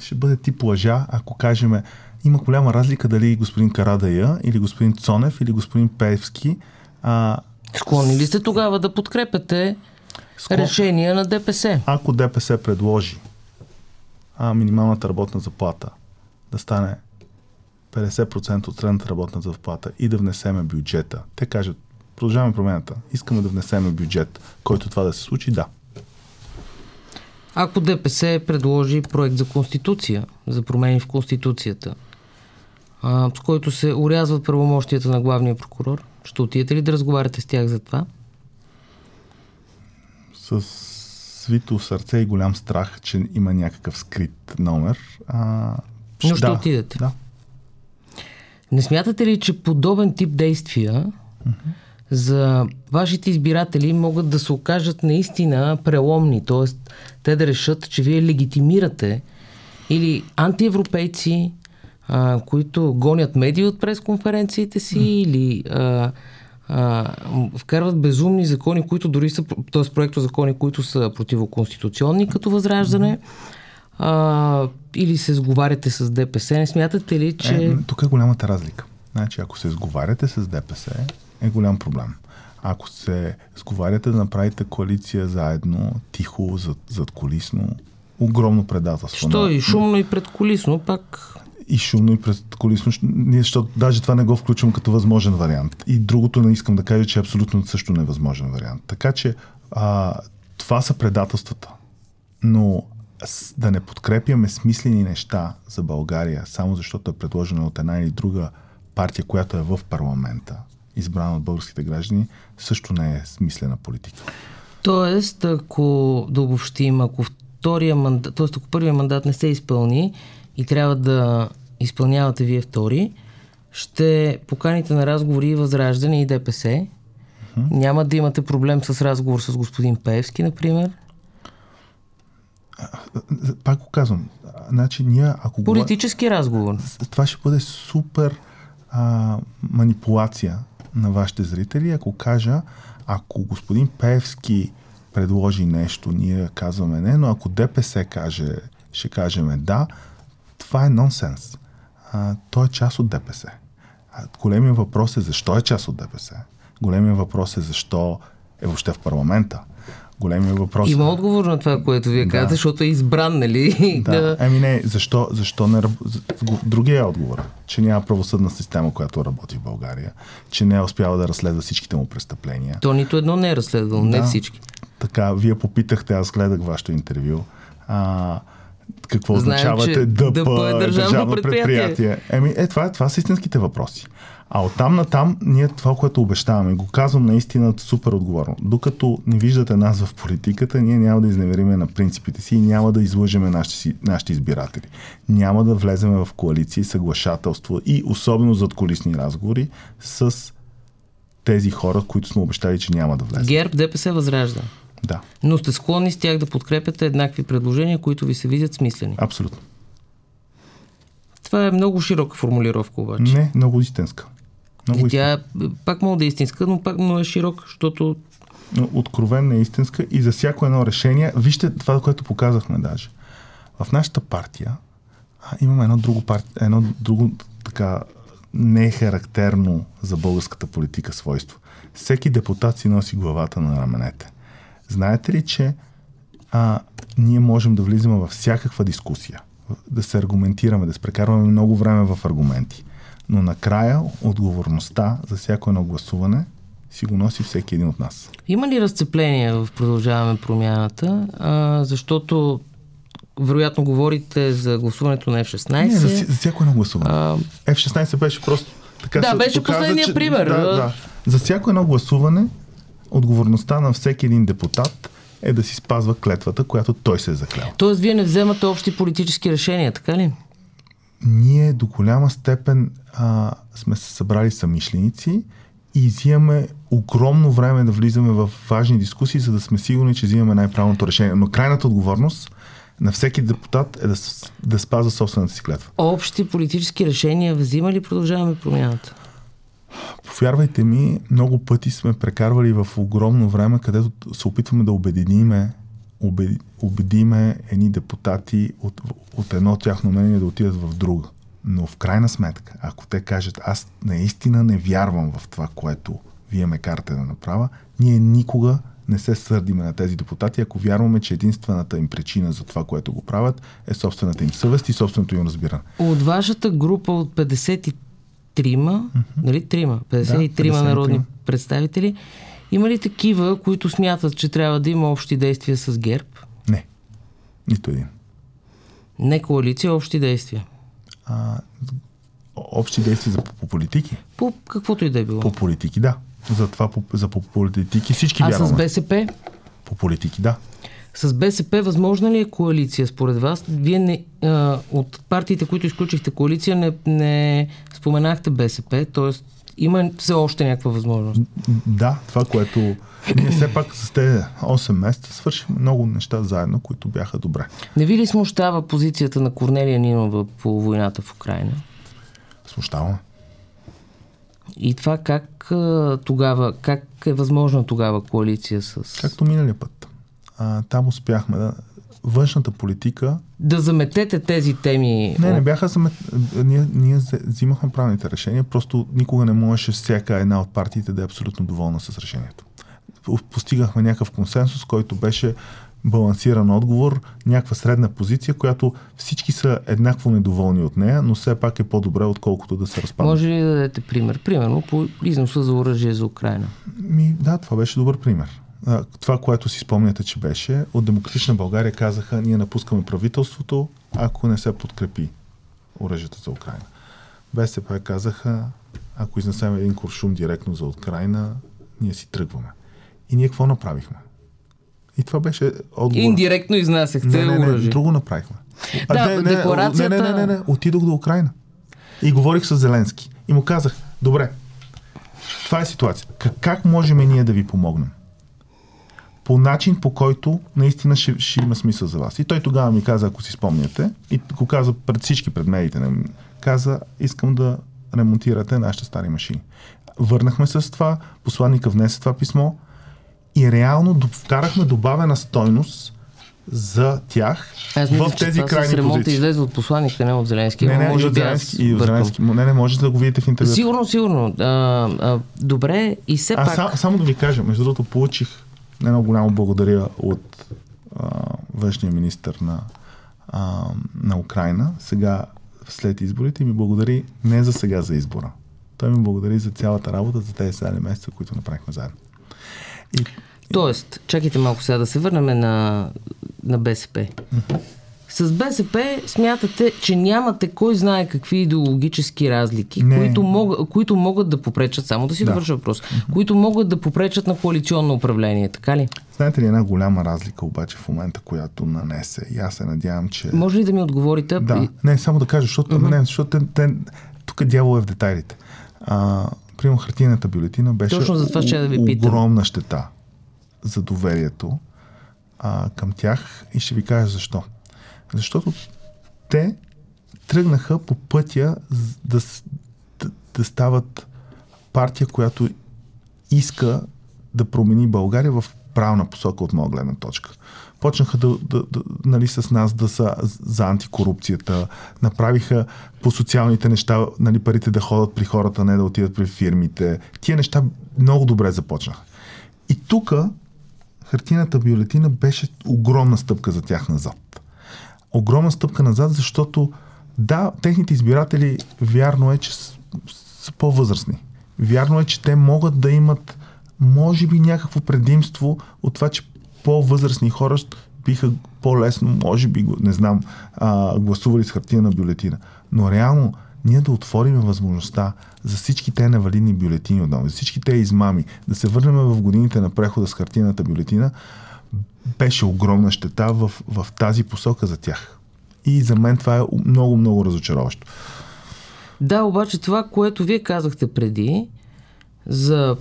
ще бъде тип лъжа, ако кажем има голяма разлика дали господин Карадая или господин Цонев или господин Певски. А, Склонни ли сте тогава да подкрепяте Склон... решения на ДПС? Ако ДПС предложи а, минималната работна заплата да стане 50% от средната работна заплата и да внесеме бюджета, те кажат, продължаваме промената, искаме да внесеме бюджет, който това да се случи, да. Ако ДПС предложи проект за Конституция, за промени в Конституцията, а, с който се урязват правомощията на главния прокурор, ще отидете ли да разговаряте с тях за това? С свито сърце и голям страх, че има някакъв скрит номер. А, Но ще да, отидете. Да. Не смятате ли, че подобен тип действия за вашите избиратели могат да се окажат наистина преломни, т.е. те да решат, че вие легитимирате или антиевропейци, а, които гонят медии от пресконференциите си uh-huh. или а, а, вкарват безумни закони, които дори са, т.е. проекто закони, които са противоконституционни като възраждане. Uh-huh а, или се сговаряте с ДПС. Не смятате ли, че... Е, тук е голямата разлика. Значи, ако се сговаряте с ДПС, е голям проблем. Ако се сговаряте да направите коалиция заедно, тихо, зад, зад колисно, огромно предателство. Що и шумно и предколисно, пак... И шумно и предколисно, защото даже това не го включвам като възможен вариант. И другото не искам да кажа, че е абсолютно също невъзможен вариант. Така че а, това са предателствата. Но да не подкрепяме смислени неща за България, само защото е предложено от една или друга партия, която е в парламента, избрана от българските граждани, също не е смислена политика. Тоест, ако да обобщим, ако втория мандат, т.е. ако първия мандат не се изпълни и трябва да изпълнявате вие втори, ще поканите на разговори и Възраждане и ДПС. Uh-huh. Няма да имате проблем с разговор с господин Певски, например пак го казвам, значи ние ако... Политически разговор. Това ще бъде супер а, манипулация на вашите зрители, ако кажа, ако господин Певски предложи нещо, ние казваме не, но ако ДПС каже, ще кажем да, това е нонсенс. А, той е част от ДПС. А, големия въпрос е защо е част от ДПС. Големия въпрос е защо е въобще в парламента големия въпрос. Има отговор на това, което вие да. казвате, защото е избран, нали? Да. Ами не, защо, защо не Другия е отговор, че няма правосъдна система, която работи в България, че не е успяла да разследва всичките му престъпления. То нито едно не е разследвало, да. не всички. Така, вие попитахте, аз гледах вашето интервю. А, какво Знаем, означавате ДП, ДП е държавно, държавно предприятие. предприятие. Еми, е, това, това са истинските въпроси. А оттам на там, ние това, което обещаваме, го казвам наистина супер отговорно. Докато не виждате нас в политиката, ние няма да изневериме на принципите си и няма да излъжеме нашите, нашите избиратели. Няма да влеземе в коалиции, съглашателство и особено зад колисни разговори с тези хора, които сме обещали, че няма да влезем. ГЕРБ ДПС възражда. Да. Но сте склонни с тях да подкрепяте еднакви предложения, които ви се видят смислени. Абсолютно. Това е много широка формулировка обаче. Не, много истинска. Много и тя пак мога да е истинска, но пак много е широка, защото... Но откровенна е истинска и за всяко едно решение, вижте това, което показахме даже. В нашата партия а, имаме едно друго, парти... едно друго така не е характерно за българската политика свойство. Всеки депутат си носи главата на раменете. Знаете ли, че а, ние можем да влизаме във всякаква дискусия, да се аргументираме, да се прекарваме много време в аргументи. Но накрая отговорността за всяко едно гласуване си го носи всеки един от нас. Има ли разцепление в продължаваме промяната? А, защото вероятно говорите за гласуването на F-16. Не, за, за всяко едно гласуване. А... F-16 беше просто така Да, беше показа, последния че, пример. Да, да. За всяко едно гласуване отговорността на всеки един депутат е да си спазва клетвата, която той се е заклял. Тоест, вие не вземате общи политически решения, така ли? Ние до голяма степен а, сме се събрали самишленици и взимаме огромно време да влизаме в важни дискусии, за да сме сигурни, че взимаме най-правилното решение. Но крайната отговорност на всеки депутат е да, да спазва собствената си клетва. Общи политически решения взима ли продължаваме промяната? Повярвайте ми, много пъти сме прекарвали в огромно време, където се опитваме да обединиме, убеди, убедиме едни депутати от, от едно тяхно мнение да отидат в друга. Но в крайна сметка, ако те кажат, аз наистина не вярвам в това, което вие ме карате да направя, ние никога не се сърдиме на тези депутати, ако вярваме, че единствената им причина за това, което го правят, е собствената им съвест и собственото им разбиране. От вашата група от 53 mm-hmm. нали, трима, 53 да, народни представители, има ли такива, които смятат, че трябва да има общи действия с ГЕРБ? Не. Нито един. Не коалиция, общи действия. А, общи действия за, по политики? По каквото и да е било. По политики, да. За това за по политики всички а вярваме. А с БСП? По политики, да. С БСП възможна ли е коалиция според вас? Вие не, а, от партиите, които изключихте коалиция, не, не споменахте БСП, т.е. има все още някаква възможност. Да, това, което ние все пак с тези 8 месеца свършихме много неща заедно, които бяха добре. Не ви ли смущава позицията на Корнелия Нинова по войната в Украина? Смущава. И това как тогава, как е възможна тогава коалиция с... Както миналия път. А, там успяхме да... Външната политика... Да заметете тези теми... Не, не бяха замет... Ние, ние взимахме правилните решения, просто никога не можеше всяка една от партиите да е абсолютно доволна с решението. Постигахме някакъв консенсус, който беше балансиран отговор, някаква средна позиция, която всички са еднакво недоволни от нея, но все пак е по-добре, отколкото да се разпадне. Може ли да дадете пример? Примерно по износа за оръжие за Украина. Ми, да, това беше добър пример. Това, което си спомняте, че беше, от Демократична България казаха, ние напускаме правителството, ако не се подкрепи оръжията за Украина. БСП казаха, ако изнесем един куршум директно за Украина, ние си тръгваме. И ние какво направихме? И това беше отговор. Индиректно изнасяхте не, не, не. Друго направихме. А, да, не, декларацията... не, не, не, не, не, отидох до Украина. И говорих с Зеленски. И му казах, добре, това е ситуация. Как, как можем ние да ви помогнем? По начин, по който наистина ще, ще има смисъл за вас. И той тогава ми каза, ако си спомняте, и го каза пред всички пред медиите, каза, искам да ремонтирате нашите стари машини. Върнахме се с това, посланника внесе това писмо, и реално вкарахме добавена стойност за тях Аз мисля, в тези крайни с ремонта излезе от посланника, не от Зеленски. Не, не, може и от Зеленски. И от Зеленски. Не, не, може да го видите в интервю. Сигурно, сигурно. А, а, добре, и все а, пак... Сам, само да ви кажа, между другото, получих едно голямо благодаря от а, външния министр на, а, на Украина. Сега, след изборите, ми благодари не за сега за избора. Той ми благодари за цялата работа, за тези 7 месеца, които направихме заедно. И... Тоест, чакайте малко сега да се върнем на, на БСП. Uh-huh. С БСП смятате, че нямате кой знае какви идеологически разлики, които, мог, които могат да попречат, само да си да. довърша въпрос, които могат да попречат на коалиционно управление, така ли? Знаете ли една голяма разлика обаче в момента, която нанесе? И аз се надявам, че... Може ли да ми отговорите? Да, не, само да кажа, защото, uh-huh. не, защото те, те, тук дявол е в детайлите. А, примерно хартийната бюлетина беше Точно за това ще да ви питам. огромна щета за доверието а, към тях и ще ви кажа защо. Защото те тръгнаха по пътя да, да, да стават партия, която иска да промени България в правна посока от моя гледна точка. Почнаха да, да, да, нали, с нас да са за антикорупцията, направиха по социалните неща нали, парите да ходят при хората, не да отидат при фирмите. Тия неща много добре започнаха. И тук хартината бюлетина беше огромна стъпка за тях назад. Огромна стъпка назад, защото да, техните избиратели вярно е, че са, по-възрастни. Вярно е, че те могат да имат може би някакво предимство от това, че по-възрастни хора биха по-лесно, може би, не знам, а, гласували с хартия на бюлетина. Но реално ние да отворим възможността за всички те невалидни бюлетини отново, за всички те измами, да се върнем в годините на прехода с хартината бюлетина, беше огромна щета в, в тази посока за тях. И за мен това е много, много разочароващо. Да, обаче това, което вие казахте преди, за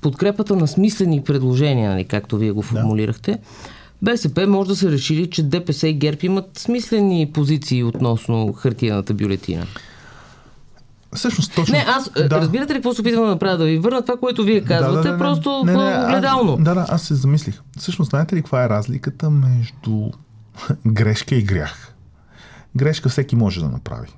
подкрепата на смислени предложения, нали, както вие го формулирахте, да. БСП може да са решили, че ДПС и ГЕРБ имат смислени позиции относно хартияната бюлетина. Всъщност, точно. Не, аз да. разбирате ли какво се опитвам да направя? Да ви върна това, което вие казвате, да, да, да, просто не, не, огледално. Да, да, аз се замислих. Всъщност, знаете ли каква е разликата между грешка и грях? Грешка всеки може да направи.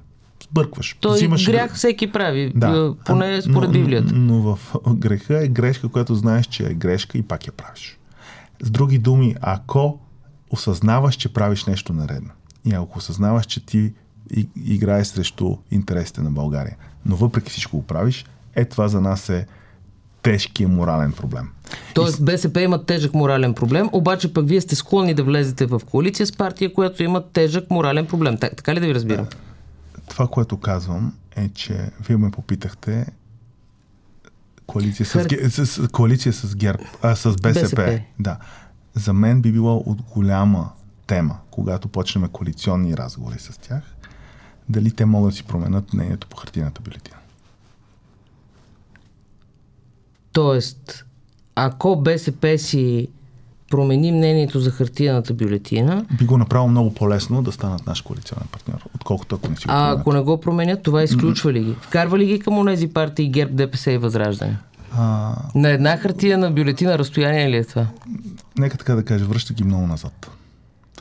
Сбъркваш. Той Взимаш... грях всеки прави, да. поне според Библията. Но, но в греха е грешка, която знаеш, че е грешка и пак я правиш. С други думи, ако осъзнаваш, че правиш нещо наредно и ако осъзнаваш, че ти играе срещу интересите на България, но въпреки всичко го правиш, е това за нас е тежкия морален проблем. Тоест БСП има тежък морален проблем, обаче пък вие сте склонни да влезете в коалиция с партия, която има тежък морален проблем. Так, така ли да ви разбирам? Това, което казвам е, че вие ме попитахте коалиция с, Хър... с, с, коалиция с ГЕРБ, а, с БСП. БСП. Да. За мен би било от голяма тема, когато почнем коалиционни разговори с тях, дали те могат да си променят мнението по хартината бюлетина. Тоест, ако БСП си промени мнението за хартияната бюлетина. Би го направило много по-лесно да станат наш коалиционен партньор, отколкото ако не си го А ако не го променят, това изключва ли ги? Вкарва ли ги към тези партии ГЕРБ, ДПС и Възраждане? А... На една хартия бюлетина разстояние ли е това? Нека така да кажа, връща ги много назад.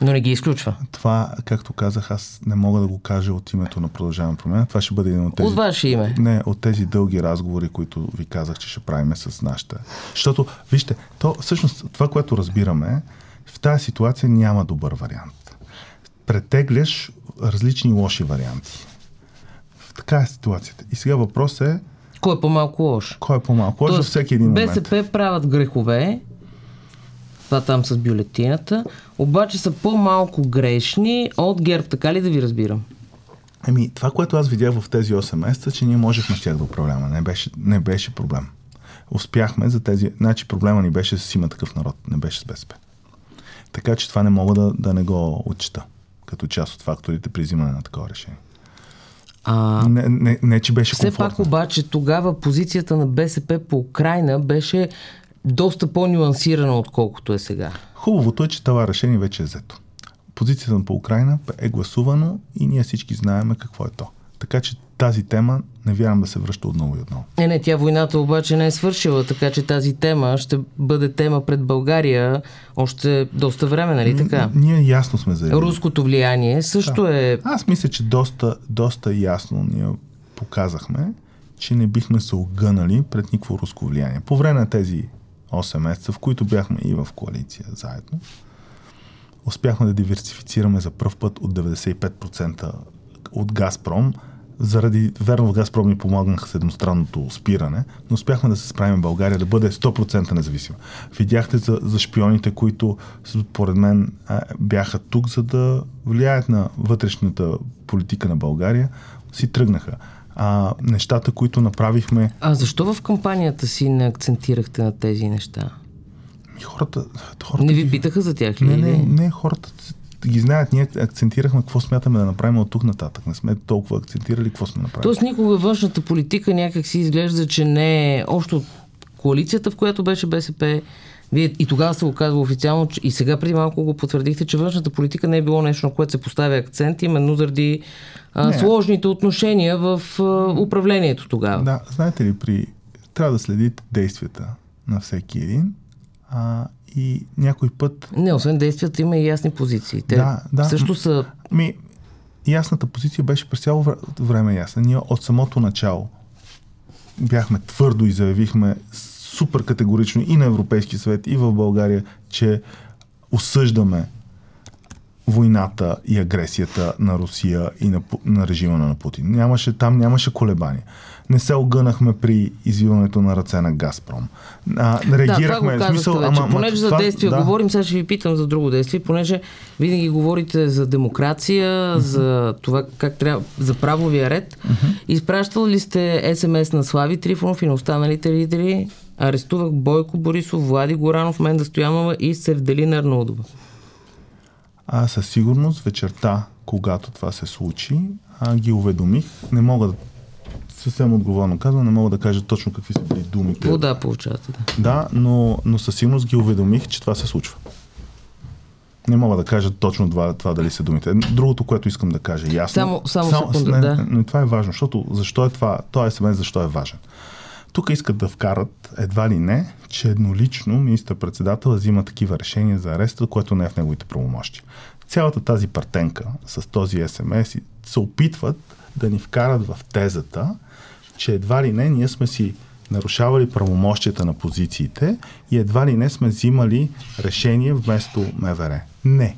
Но не ги изключва. Това, както казах, аз не мога да го кажа от името на продължаване промяна. Това ще бъде един от тези... От ваше име? Не, от тези дълги разговори, които ви казах, че ще правиме с нашите. Защото, вижте, то, всъщност това, което разбираме, в тази ситуация няма добър вариант. Претегляш различни лоши варианти. В така е ситуацията. И сега въпрос е... Кой е по-малко лош? Кой е по-малко лош във всеки един момент? БСП правят грехове, това там с бюлетината, обаче са по-малко грешни от ГЕРБ, така ли да ви разбирам? Еми, това, което аз видях в тези 8 месеца, че ние можехме с тях да управляваме. Не беше, не беше проблем. Успяхме за тези... Значи проблема ни беше с има такъв народ, не беше с БСП. Така че това не мога да, да не го отчита като част от факторите при взимане на такова решение. А, не, не, не, че беше Все комфортно. пак обаче тогава позицията на БСП по Украина беше доста по-нюансирана, отколкото е сега. Хубавото е, че това решение вече е взето. Позицията по Украина е гласувано и ние всички знаеме какво е то. Така че тази тема не вярвам да се връща отново и отново. Е, не, тя войната обаче не е свършила, така че тази тема ще бъде тема пред България още доста време, нали така? Ние ясно сме заявили. Руското влияние също да. е... Аз мисля, че доста, доста ясно ние показахме, че не бихме се огънали пред никакво руско влияние. По време на тези 8 месеца, в които бяхме и в коалиция заедно, успяхме да диверсифицираме за първ път от 95% от Газпром. Заради, верно, в Газпром ни помогнаха с едностранното спиране, но успяхме да се справим България да бъде 100% независима. Видяхте за, за шпионите, които, според мен, бяха тук, за да влияят на вътрешната политика на България, си тръгнаха а, нещата, които направихме. А защо в кампанията си не акцентирахте на тези неща? Хората, хората не ви питаха за тях ли? Не, не, не, хората ги знаят. Ние акцентирахме какво смятаме да направим от тук нататък. Не сме толкова акцентирали какво сме направили. Тоест никога външната политика някак си изглежда, че не е още коалицията, в която беше БСП, вие и тогава сте го казвали официално, и сега преди малко го потвърдихте, че външната политика не е било нещо, на което се поставя акцент, именно заради а, сложните отношения в а, управлението тогава. Да, знаете ли, при... трябва да следите действията на всеки един а, и някой път... Не, освен действията има и ясни позиции. Те да, да. също са... Ми, ясната позиция беше през цяло време ясна. Ние от самото начало бяхме твърдо и заявихме супер категорично и на Европейски съвет, и в България, че осъждаме войната и агресията на Русия и на, на режима на Путин. Нямаше, там нямаше колебания. Не се огънахме при извиването на ръце на Газпром. А, реагирахме. Да, това го смисъл, ама, понеже за действия да. говорим, сега ще ви питам за друго действие, понеже винаги говорите за демокрация, uh-huh. за това как трябва, за правовия ред. Uh-huh. Изпращал ли сте СМС на Слави Трифонов и на останалите лидери? Арестувах Бойко Борисов, Влади Горанов, Менда Стоянова и Севделина Арнаудова. А със сигурност вечерта, когато това се случи, а, ги уведомих. Не мога да съвсем отговорно казвам, не мога да кажа точно какви са били думите. Вода получавате, да. Да, но, но със сигурност ги уведомих, че това се случва. Не мога да кажа точно това, това дали са думите. Другото, което искам да кажа ясно. Само, само, само секунда, не, да. Но това е важно, защото защо е това, това СМС защо е важен. Тук искат да вкарат едва ли не, че еднолично министър-председател взима такива решения за ареста, което не е в неговите правомощи. Цялата тази партенка с този СМС се опитват да ни вкарат в тезата, че едва ли не ние сме си нарушавали правомощията на позициите и едва ли не сме взимали решение вместо МВР. Не.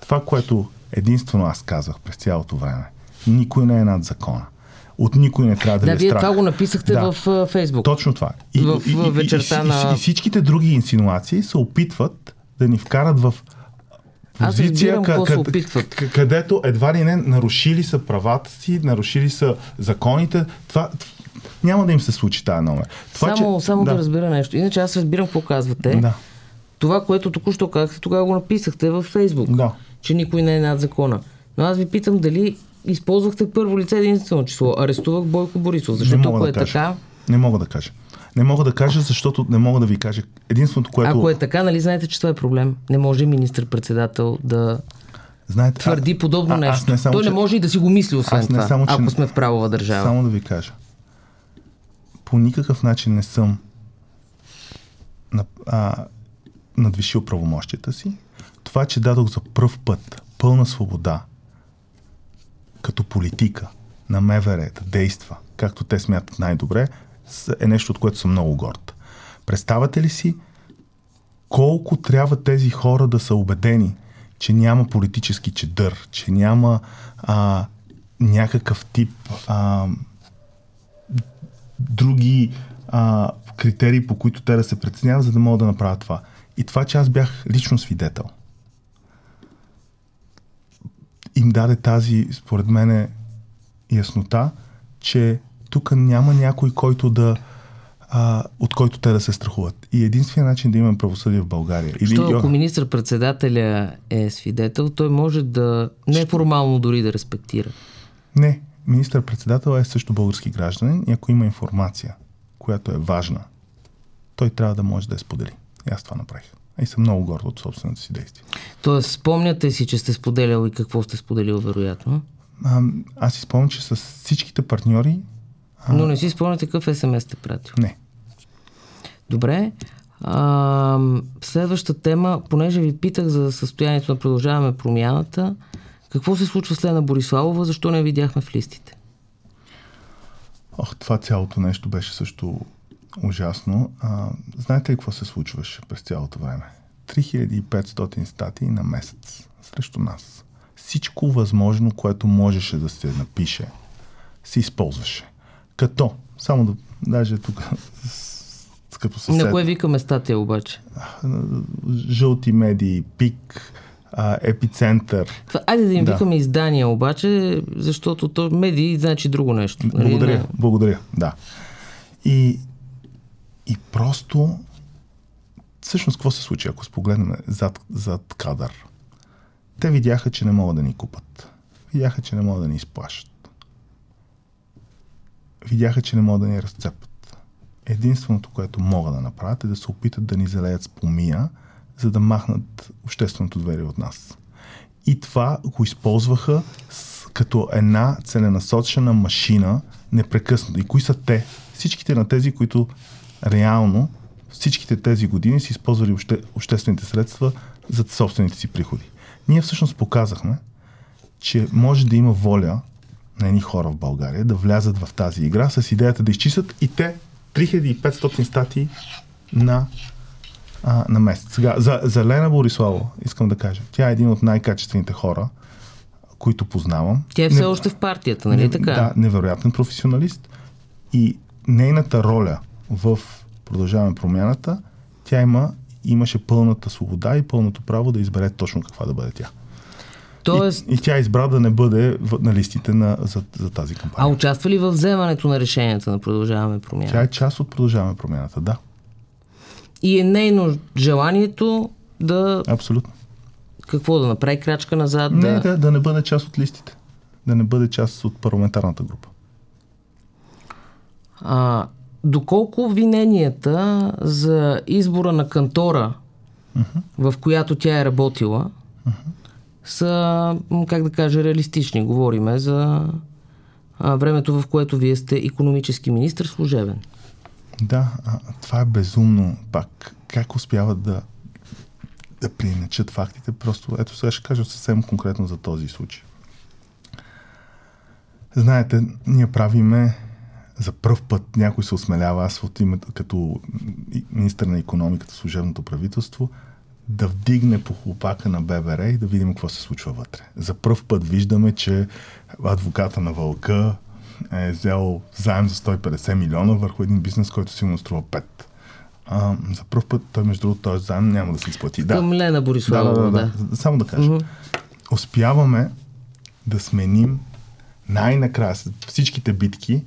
Това, което единствено аз казах през цялото време, никой не е над закона. От никой не трябва да, да ви е вие страх. това го написахте Да. в Фейсбук. Точно това. В- в вечерта и, и, на- и, и всичките други инсинуации се опитват да ни вкарат в позиция, разбирам какво се опитват. к- където едва ли не нарушили са правата си, нарушили са законите. Това, няма да им се случи тази номер. Това, само че, само да. да, разбира нещо. Иначе аз разбирам какво казвате. Да. Това, което току-що казахте, тогава го написахте във Фейсбук. Да. Че никой не е над закона. Но аз ви питам дали използвахте първо лице единствено число. Арестувах Бойко Борисов. Защото ако мога е да кажа. така, Не мога да кажа. Не мога да кажа, защото не мога да ви кажа. Единственото, което... ако е така, нали знаете, че това е проблем. Не може министър-председател да знаете, твърди подобно а- нещо. Не само, Той че... не може и да си го мисли, освен това, само, че- ако сме в правова държава. Само да ви кажа. По никакъв начин не съм на, а, надвишил правомощията си. Това, че дадох за пръв път пълна свобода като политика на МВР да действа, както те смятат най-добре, е нещо, от което съм много горд. Представате ли си колко трябва тези хора да са убедени, че няма политически чедър, че няма а, някакъв тип а, други а, критерии, по които те да се преценяват, за да могат да направят това. И това, че аз бях лично свидетел, им даде тази, според мен, яснота, че тук няма някой, който да а, от който те да се страхуват. И единственият начин да имаме правосъдие в България. Или, Що ако министър-председателя е свидетел, той може да неформално дори да респектира. Не, министър-председател е също български гражданин и ако има информация, която е важна, той трябва да може да я сподели. И аз това направих. И съм много горд от собственото си действие. Тоест, спомняте си, че сте споделял и какво сте споделил, вероятно. А, аз си спомням, че с всичките партньори Но не си спомняте какъв СМС сте пратил. не. Добре. А, следваща тема, понеже ви питах за състоянието на продължаваме промяната, какво се случва с Лена Бориславова, защо не видяхме в листите? Ох, това цялото нещо беше също ужасно. А, знаете ли какво се случваше през цялото време? 3500 статии на месец срещу нас. Всичко възможно, което можеше да се напише, се използваше. Като, само да, даже тук, като съсед, На кое викаме статия обаче? жълти медии, пик, а, епицентър. Това, айде да им Да. викаме издания обаче, защото то медии значи друго нещо. нали? Благодаря, благодаря, да. И, и просто, всъщност, какво се случи, ако спогледнем зад, зад кадър? Те видяха, че не могат да ни купат. Видяха, че не могат да ни изплащат. Видяха, че не могат да ни разцепят. Единственото, което могат да направят е да се опитат да ни залеят с помия, за да махнат общественото доверие от нас. И това го използваха с, като една целенасочена машина непрекъснато. И кои са те? Всичките на тези, които реално всичките тези години са използвали обще, обществените средства за собствените си приходи. Ние всъщност показахме, че може да има воля на едни хора в България да влязат в тази игра с идеята да изчистят и те 3500 статии на, а, на месец. Сега, за, за Лена Борислава искам да кажа. Тя е един от най-качествените хора, които познавам. Тя е все Не- още в партията, нали не- така? Да, невероятен професионалист. И нейната роля в Продължаваме промяната, тя има, имаше пълната свобода и пълното право да избере точно каква да бъде тя. Тоест, И, и тя избра да не бъде на листите на, за, за тази а кампания. участва ли в вземането на решенията на продължаваме промяна? Тя е част от Продължаваме промяната, да. И е нейно желанието да Абсолютно. какво да направи крачка назад, Не, да... да, да не бъде част от листите. Да не бъде част от парламентарната група. А, доколко обвиненията за избора на кантора, в която тя е работила, са, как да кажа, реалистични. Говориме за а, времето, в което вие сте економически министр служебен. Да, а, това е безумно пак. Как успяват да, да приначат фактите? Просто, ето сега ще кажа съвсем конкретно за този случай. Знаете, ние правиме за първ път някой се осмелява, аз от името като министър на економиката, служебното правителство, да вдигне по хлопака на ББР и да видим какво се случва вътре. За първ път виждаме, че адвоката на Вълка е взел заем за 150 милиона върху един бизнес, който сигурно струва 5. А, за първ път той, между другото, този заем няма да се изплати. Към да. Лена Борислава. Да, да, да, да. Само да кажа. Mm-hmm. Успяваме да сменим най-накрая всичките битки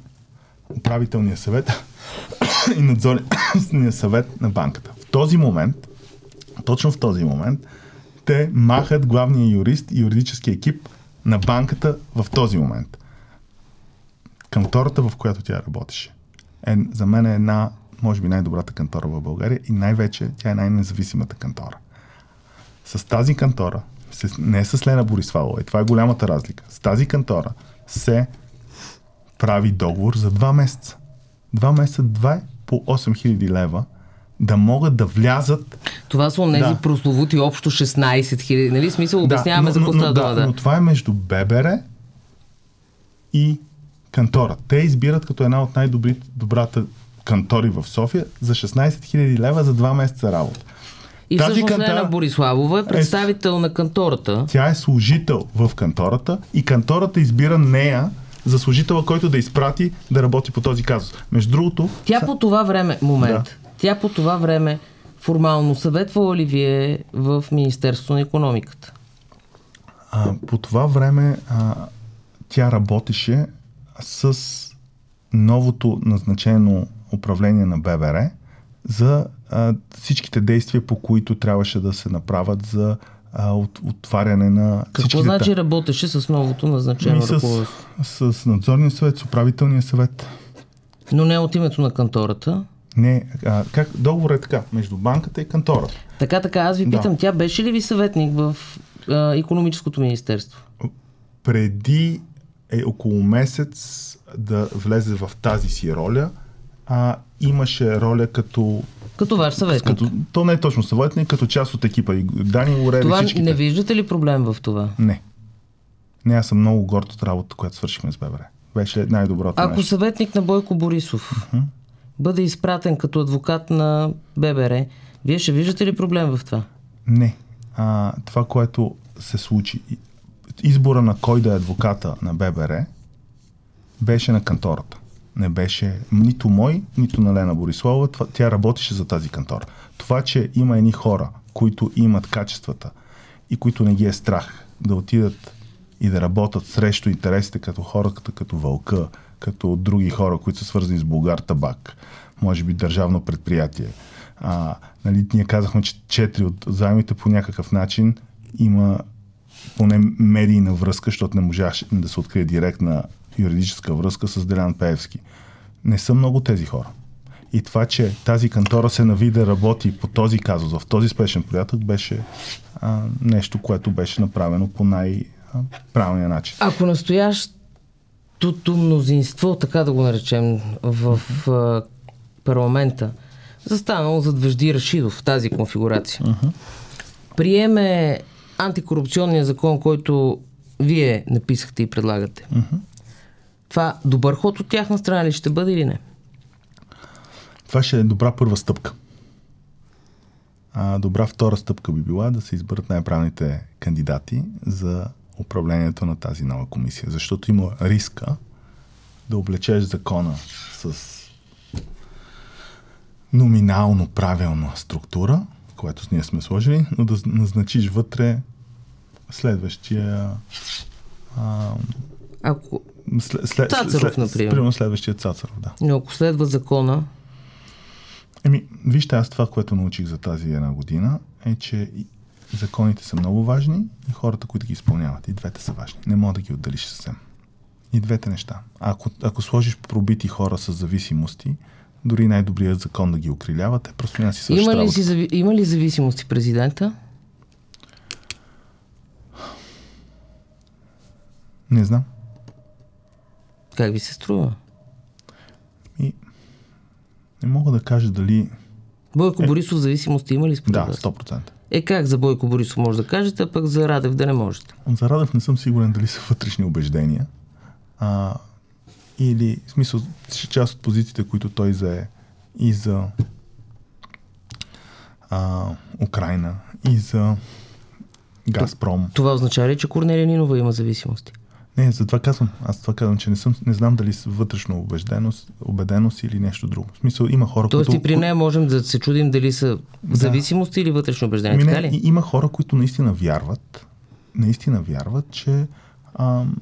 управителния съвет и надзорния съвет на банката. В този момент, точно в този момент, те махат главния юрист и юридически екип на банката в този момент. Кантората, в която тя работеше, е за мен е една, може би най-добрата кантора в България и най-вече тя е най-независимата кантора. С тази кантора, не с Лена Борисвалова, и това е голямата разлика, с тази кантора се прави договор за два месеца. Два месеца, два по 8000 лева, да могат да влязат. Това са онези да. прословути общо 16 хиляди. Нали? Смисъл, обясняваме да, но, за какво да, да. Но това е между ББР и кантора. Те избират като една от най-добрата кантори в София за 16 000 лева за два месеца работа. И Тази всъщност кантора... Лена Бориславова е представител е, на кантората. Тя е служител в кантората и кантората избира нея за служителя, който да изпрати да работи по този казус. Между другото... Тя по това време, момент, да. тя по това време формално съветвала ли вие в Министерството на економиката? А, по това време а, тя работеше с новото назначено управление на ББР за а, всичките действия, по които трябваше да се направят за а, от, отваряне на Какво значи работеше с новото назначено ами с, с, с надзорния съвет, с управителния съвет. Но не от името на кантората? Не, а, как, договор е така, между банката и кантората. Така, така, аз ви питам, да. тя беше ли ви съветник в а, економическото министерство? Преди е около месец да влезе в тази си роля, а, имаше роля като като ваш съветник. Като, то не е точно съветник, като част от екипа. И Дани Орели това, всичките. Не виждате ли проблем в това? Не. Не, аз съм много горд от работата, която свършихме с ББР. Беше най-доброто Ако нещо. съветник на Бойко Борисов uh-huh. бъде изпратен като адвокат на ББР, вие ще виждате ли проблем в това? Не. А, това, което се случи, избора на кой да е адвоката на ББР, беше на кантората не беше нито мой, нито на Лена Борислава. Тя работеше за тази кантора. Това, че има едни хора, които имат качествата и които не ги е страх да отидат и да работят срещу интересите като хората, като Вълка, като други хора, които са свързани с Българ Табак, може би държавно предприятие. А, нали, ние казахме, че четири от заемите по някакъв начин има поне медийна връзка, защото не можеше да се открие директна юридическа връзка с Делян Пеевски. Не са много тези хора. И това, че тази кантора се нави да работи по този казус, в този спешен порядък, беше а, нещо, което беше направено по най-правилния начин. Ако настоящото мнозинство, така да го наречем, в, в парламента, застанало зад Вежди Рашидов в тази конфигурация, uh-huh. приеме антикорупционния закон, който вие написахте и предлагате. Uh-huh. Това добър ход от тяхна страна ли ще бъде или не? Това ще е добра първа стъпка. А добра втора стъпка би била да се изберат най-правилните кандидати за управлението на тази нова комисия. Защото има риска да облечеш закона с номинално правилна структура, която ние сме сложили, но да назначиш вътре следващия а, ако след, след, Цацаров, след, например. Примерно следващия Цацаров, да. Но ако следва закона... Еми, вижте, аз това, което научих за тази една година, е, че законите са много важни и хората, които ги изпълняват. И двете са важни. Не мога да ги отделиш съвсем. И двете неща. Ако, ако сложиш пробити хора с зависимости, дори най-добрият закон да ги окрилява, те просто няма си има ли, си, има ли зависимости президента? Не знам. Как ви се струва? И не мога да кажа дали... Бойко е... Борисов зависимост има ли според Да, вас? 100%. Е как за Бойко Борисов може да кажете, а пък за Радев да не можете? За Радев не съм сигурен дали са вътрешни убеждения. А, или, в смисъл, част от позициите, които той зае и за а, Украина, и за Газпром. Това означава ли, че Корнелия Нинова има зависимости? Не, за това казвам. Аз това казвам, че не, съм, не знам дали са вътрешно убежденост, убеденост или нещо друго. В смисъл, има хора, Тоест които... и при нея можем да се чудим дали са да. зависимости или вътрешно убеждение. Ми, така не, ли? Има хора, които наистина вярват, наистина вярват, че ам,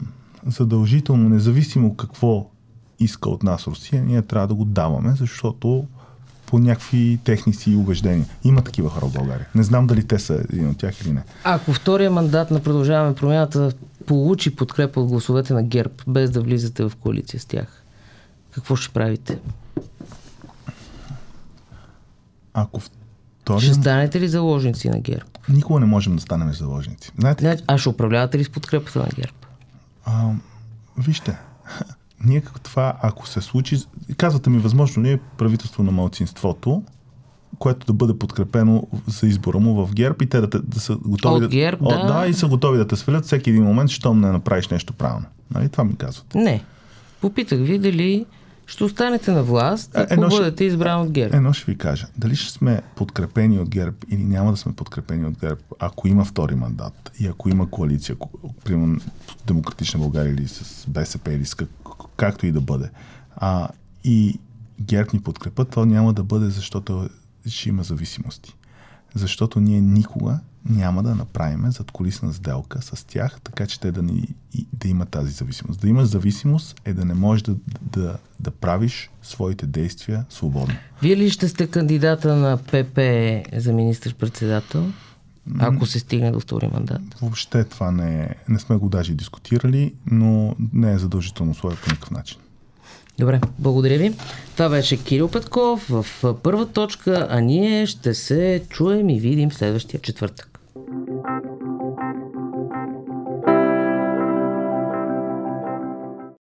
задължително, независимо какво иска от нас Русия, ние трябва да го даваме, защото по някакви техни си убеждения. Има такива хора в България. Не знам дали те са един от тях или не. Ако втория мандат на продължаваме промяната получи подкрепа от гласовете на ГЕРБ, без да влизате в коалиция с тях, какво ще правите? Ако втория... Ще станете ли заложници на ГЕРБ? Никога не можем да станем заложници. Знаете, Не, а ще управлявате ли с подкрепата на ГЕРБ? А, вижте, ние като това, ако се случи, казвате ми, възможно ли е правителство на малцинството, което да бъде подкрепено за избора му в ГЕРБ и те да, да са готови От ГЕРБ, да. да. и са готови да те свалят всеки един момент, щом не направиш нещо правилно. Нали? Това ми казват. Не. Попитах ви дали ще останете на власт, ако едно бъдете избран от ГЕРБ. Едно ще ви кажа. Дали ще сме подкрепени от ГЕРБ или няма да сме подкрепени от ГЕРБ, ако има втори мандат и ако има коалиция, ко- примерно Демократична България или с БСП или с как, както и да бъде, а, и ГЕРБ ни подкрепят, то няма да бъде, защото ще има зависимости. Защото ние никога няма да направим зад колисна сделка с тях, така че те да, ни, да имат тази зависимост. Да имаш зависимост е да не можеш да, да, да правиш своите действия свободно. Вие ли ще сте кандидата на ПП за министър-председател, ако се стигне до втори мандат? Въобще това не, е, не сме го даже дискутирали, но не е задължително условие по никакъв начин. Добре, благодаря ви. Това беше Кирил Петков в първа точка, а ние ще се чуем и видим следващия четвъртък.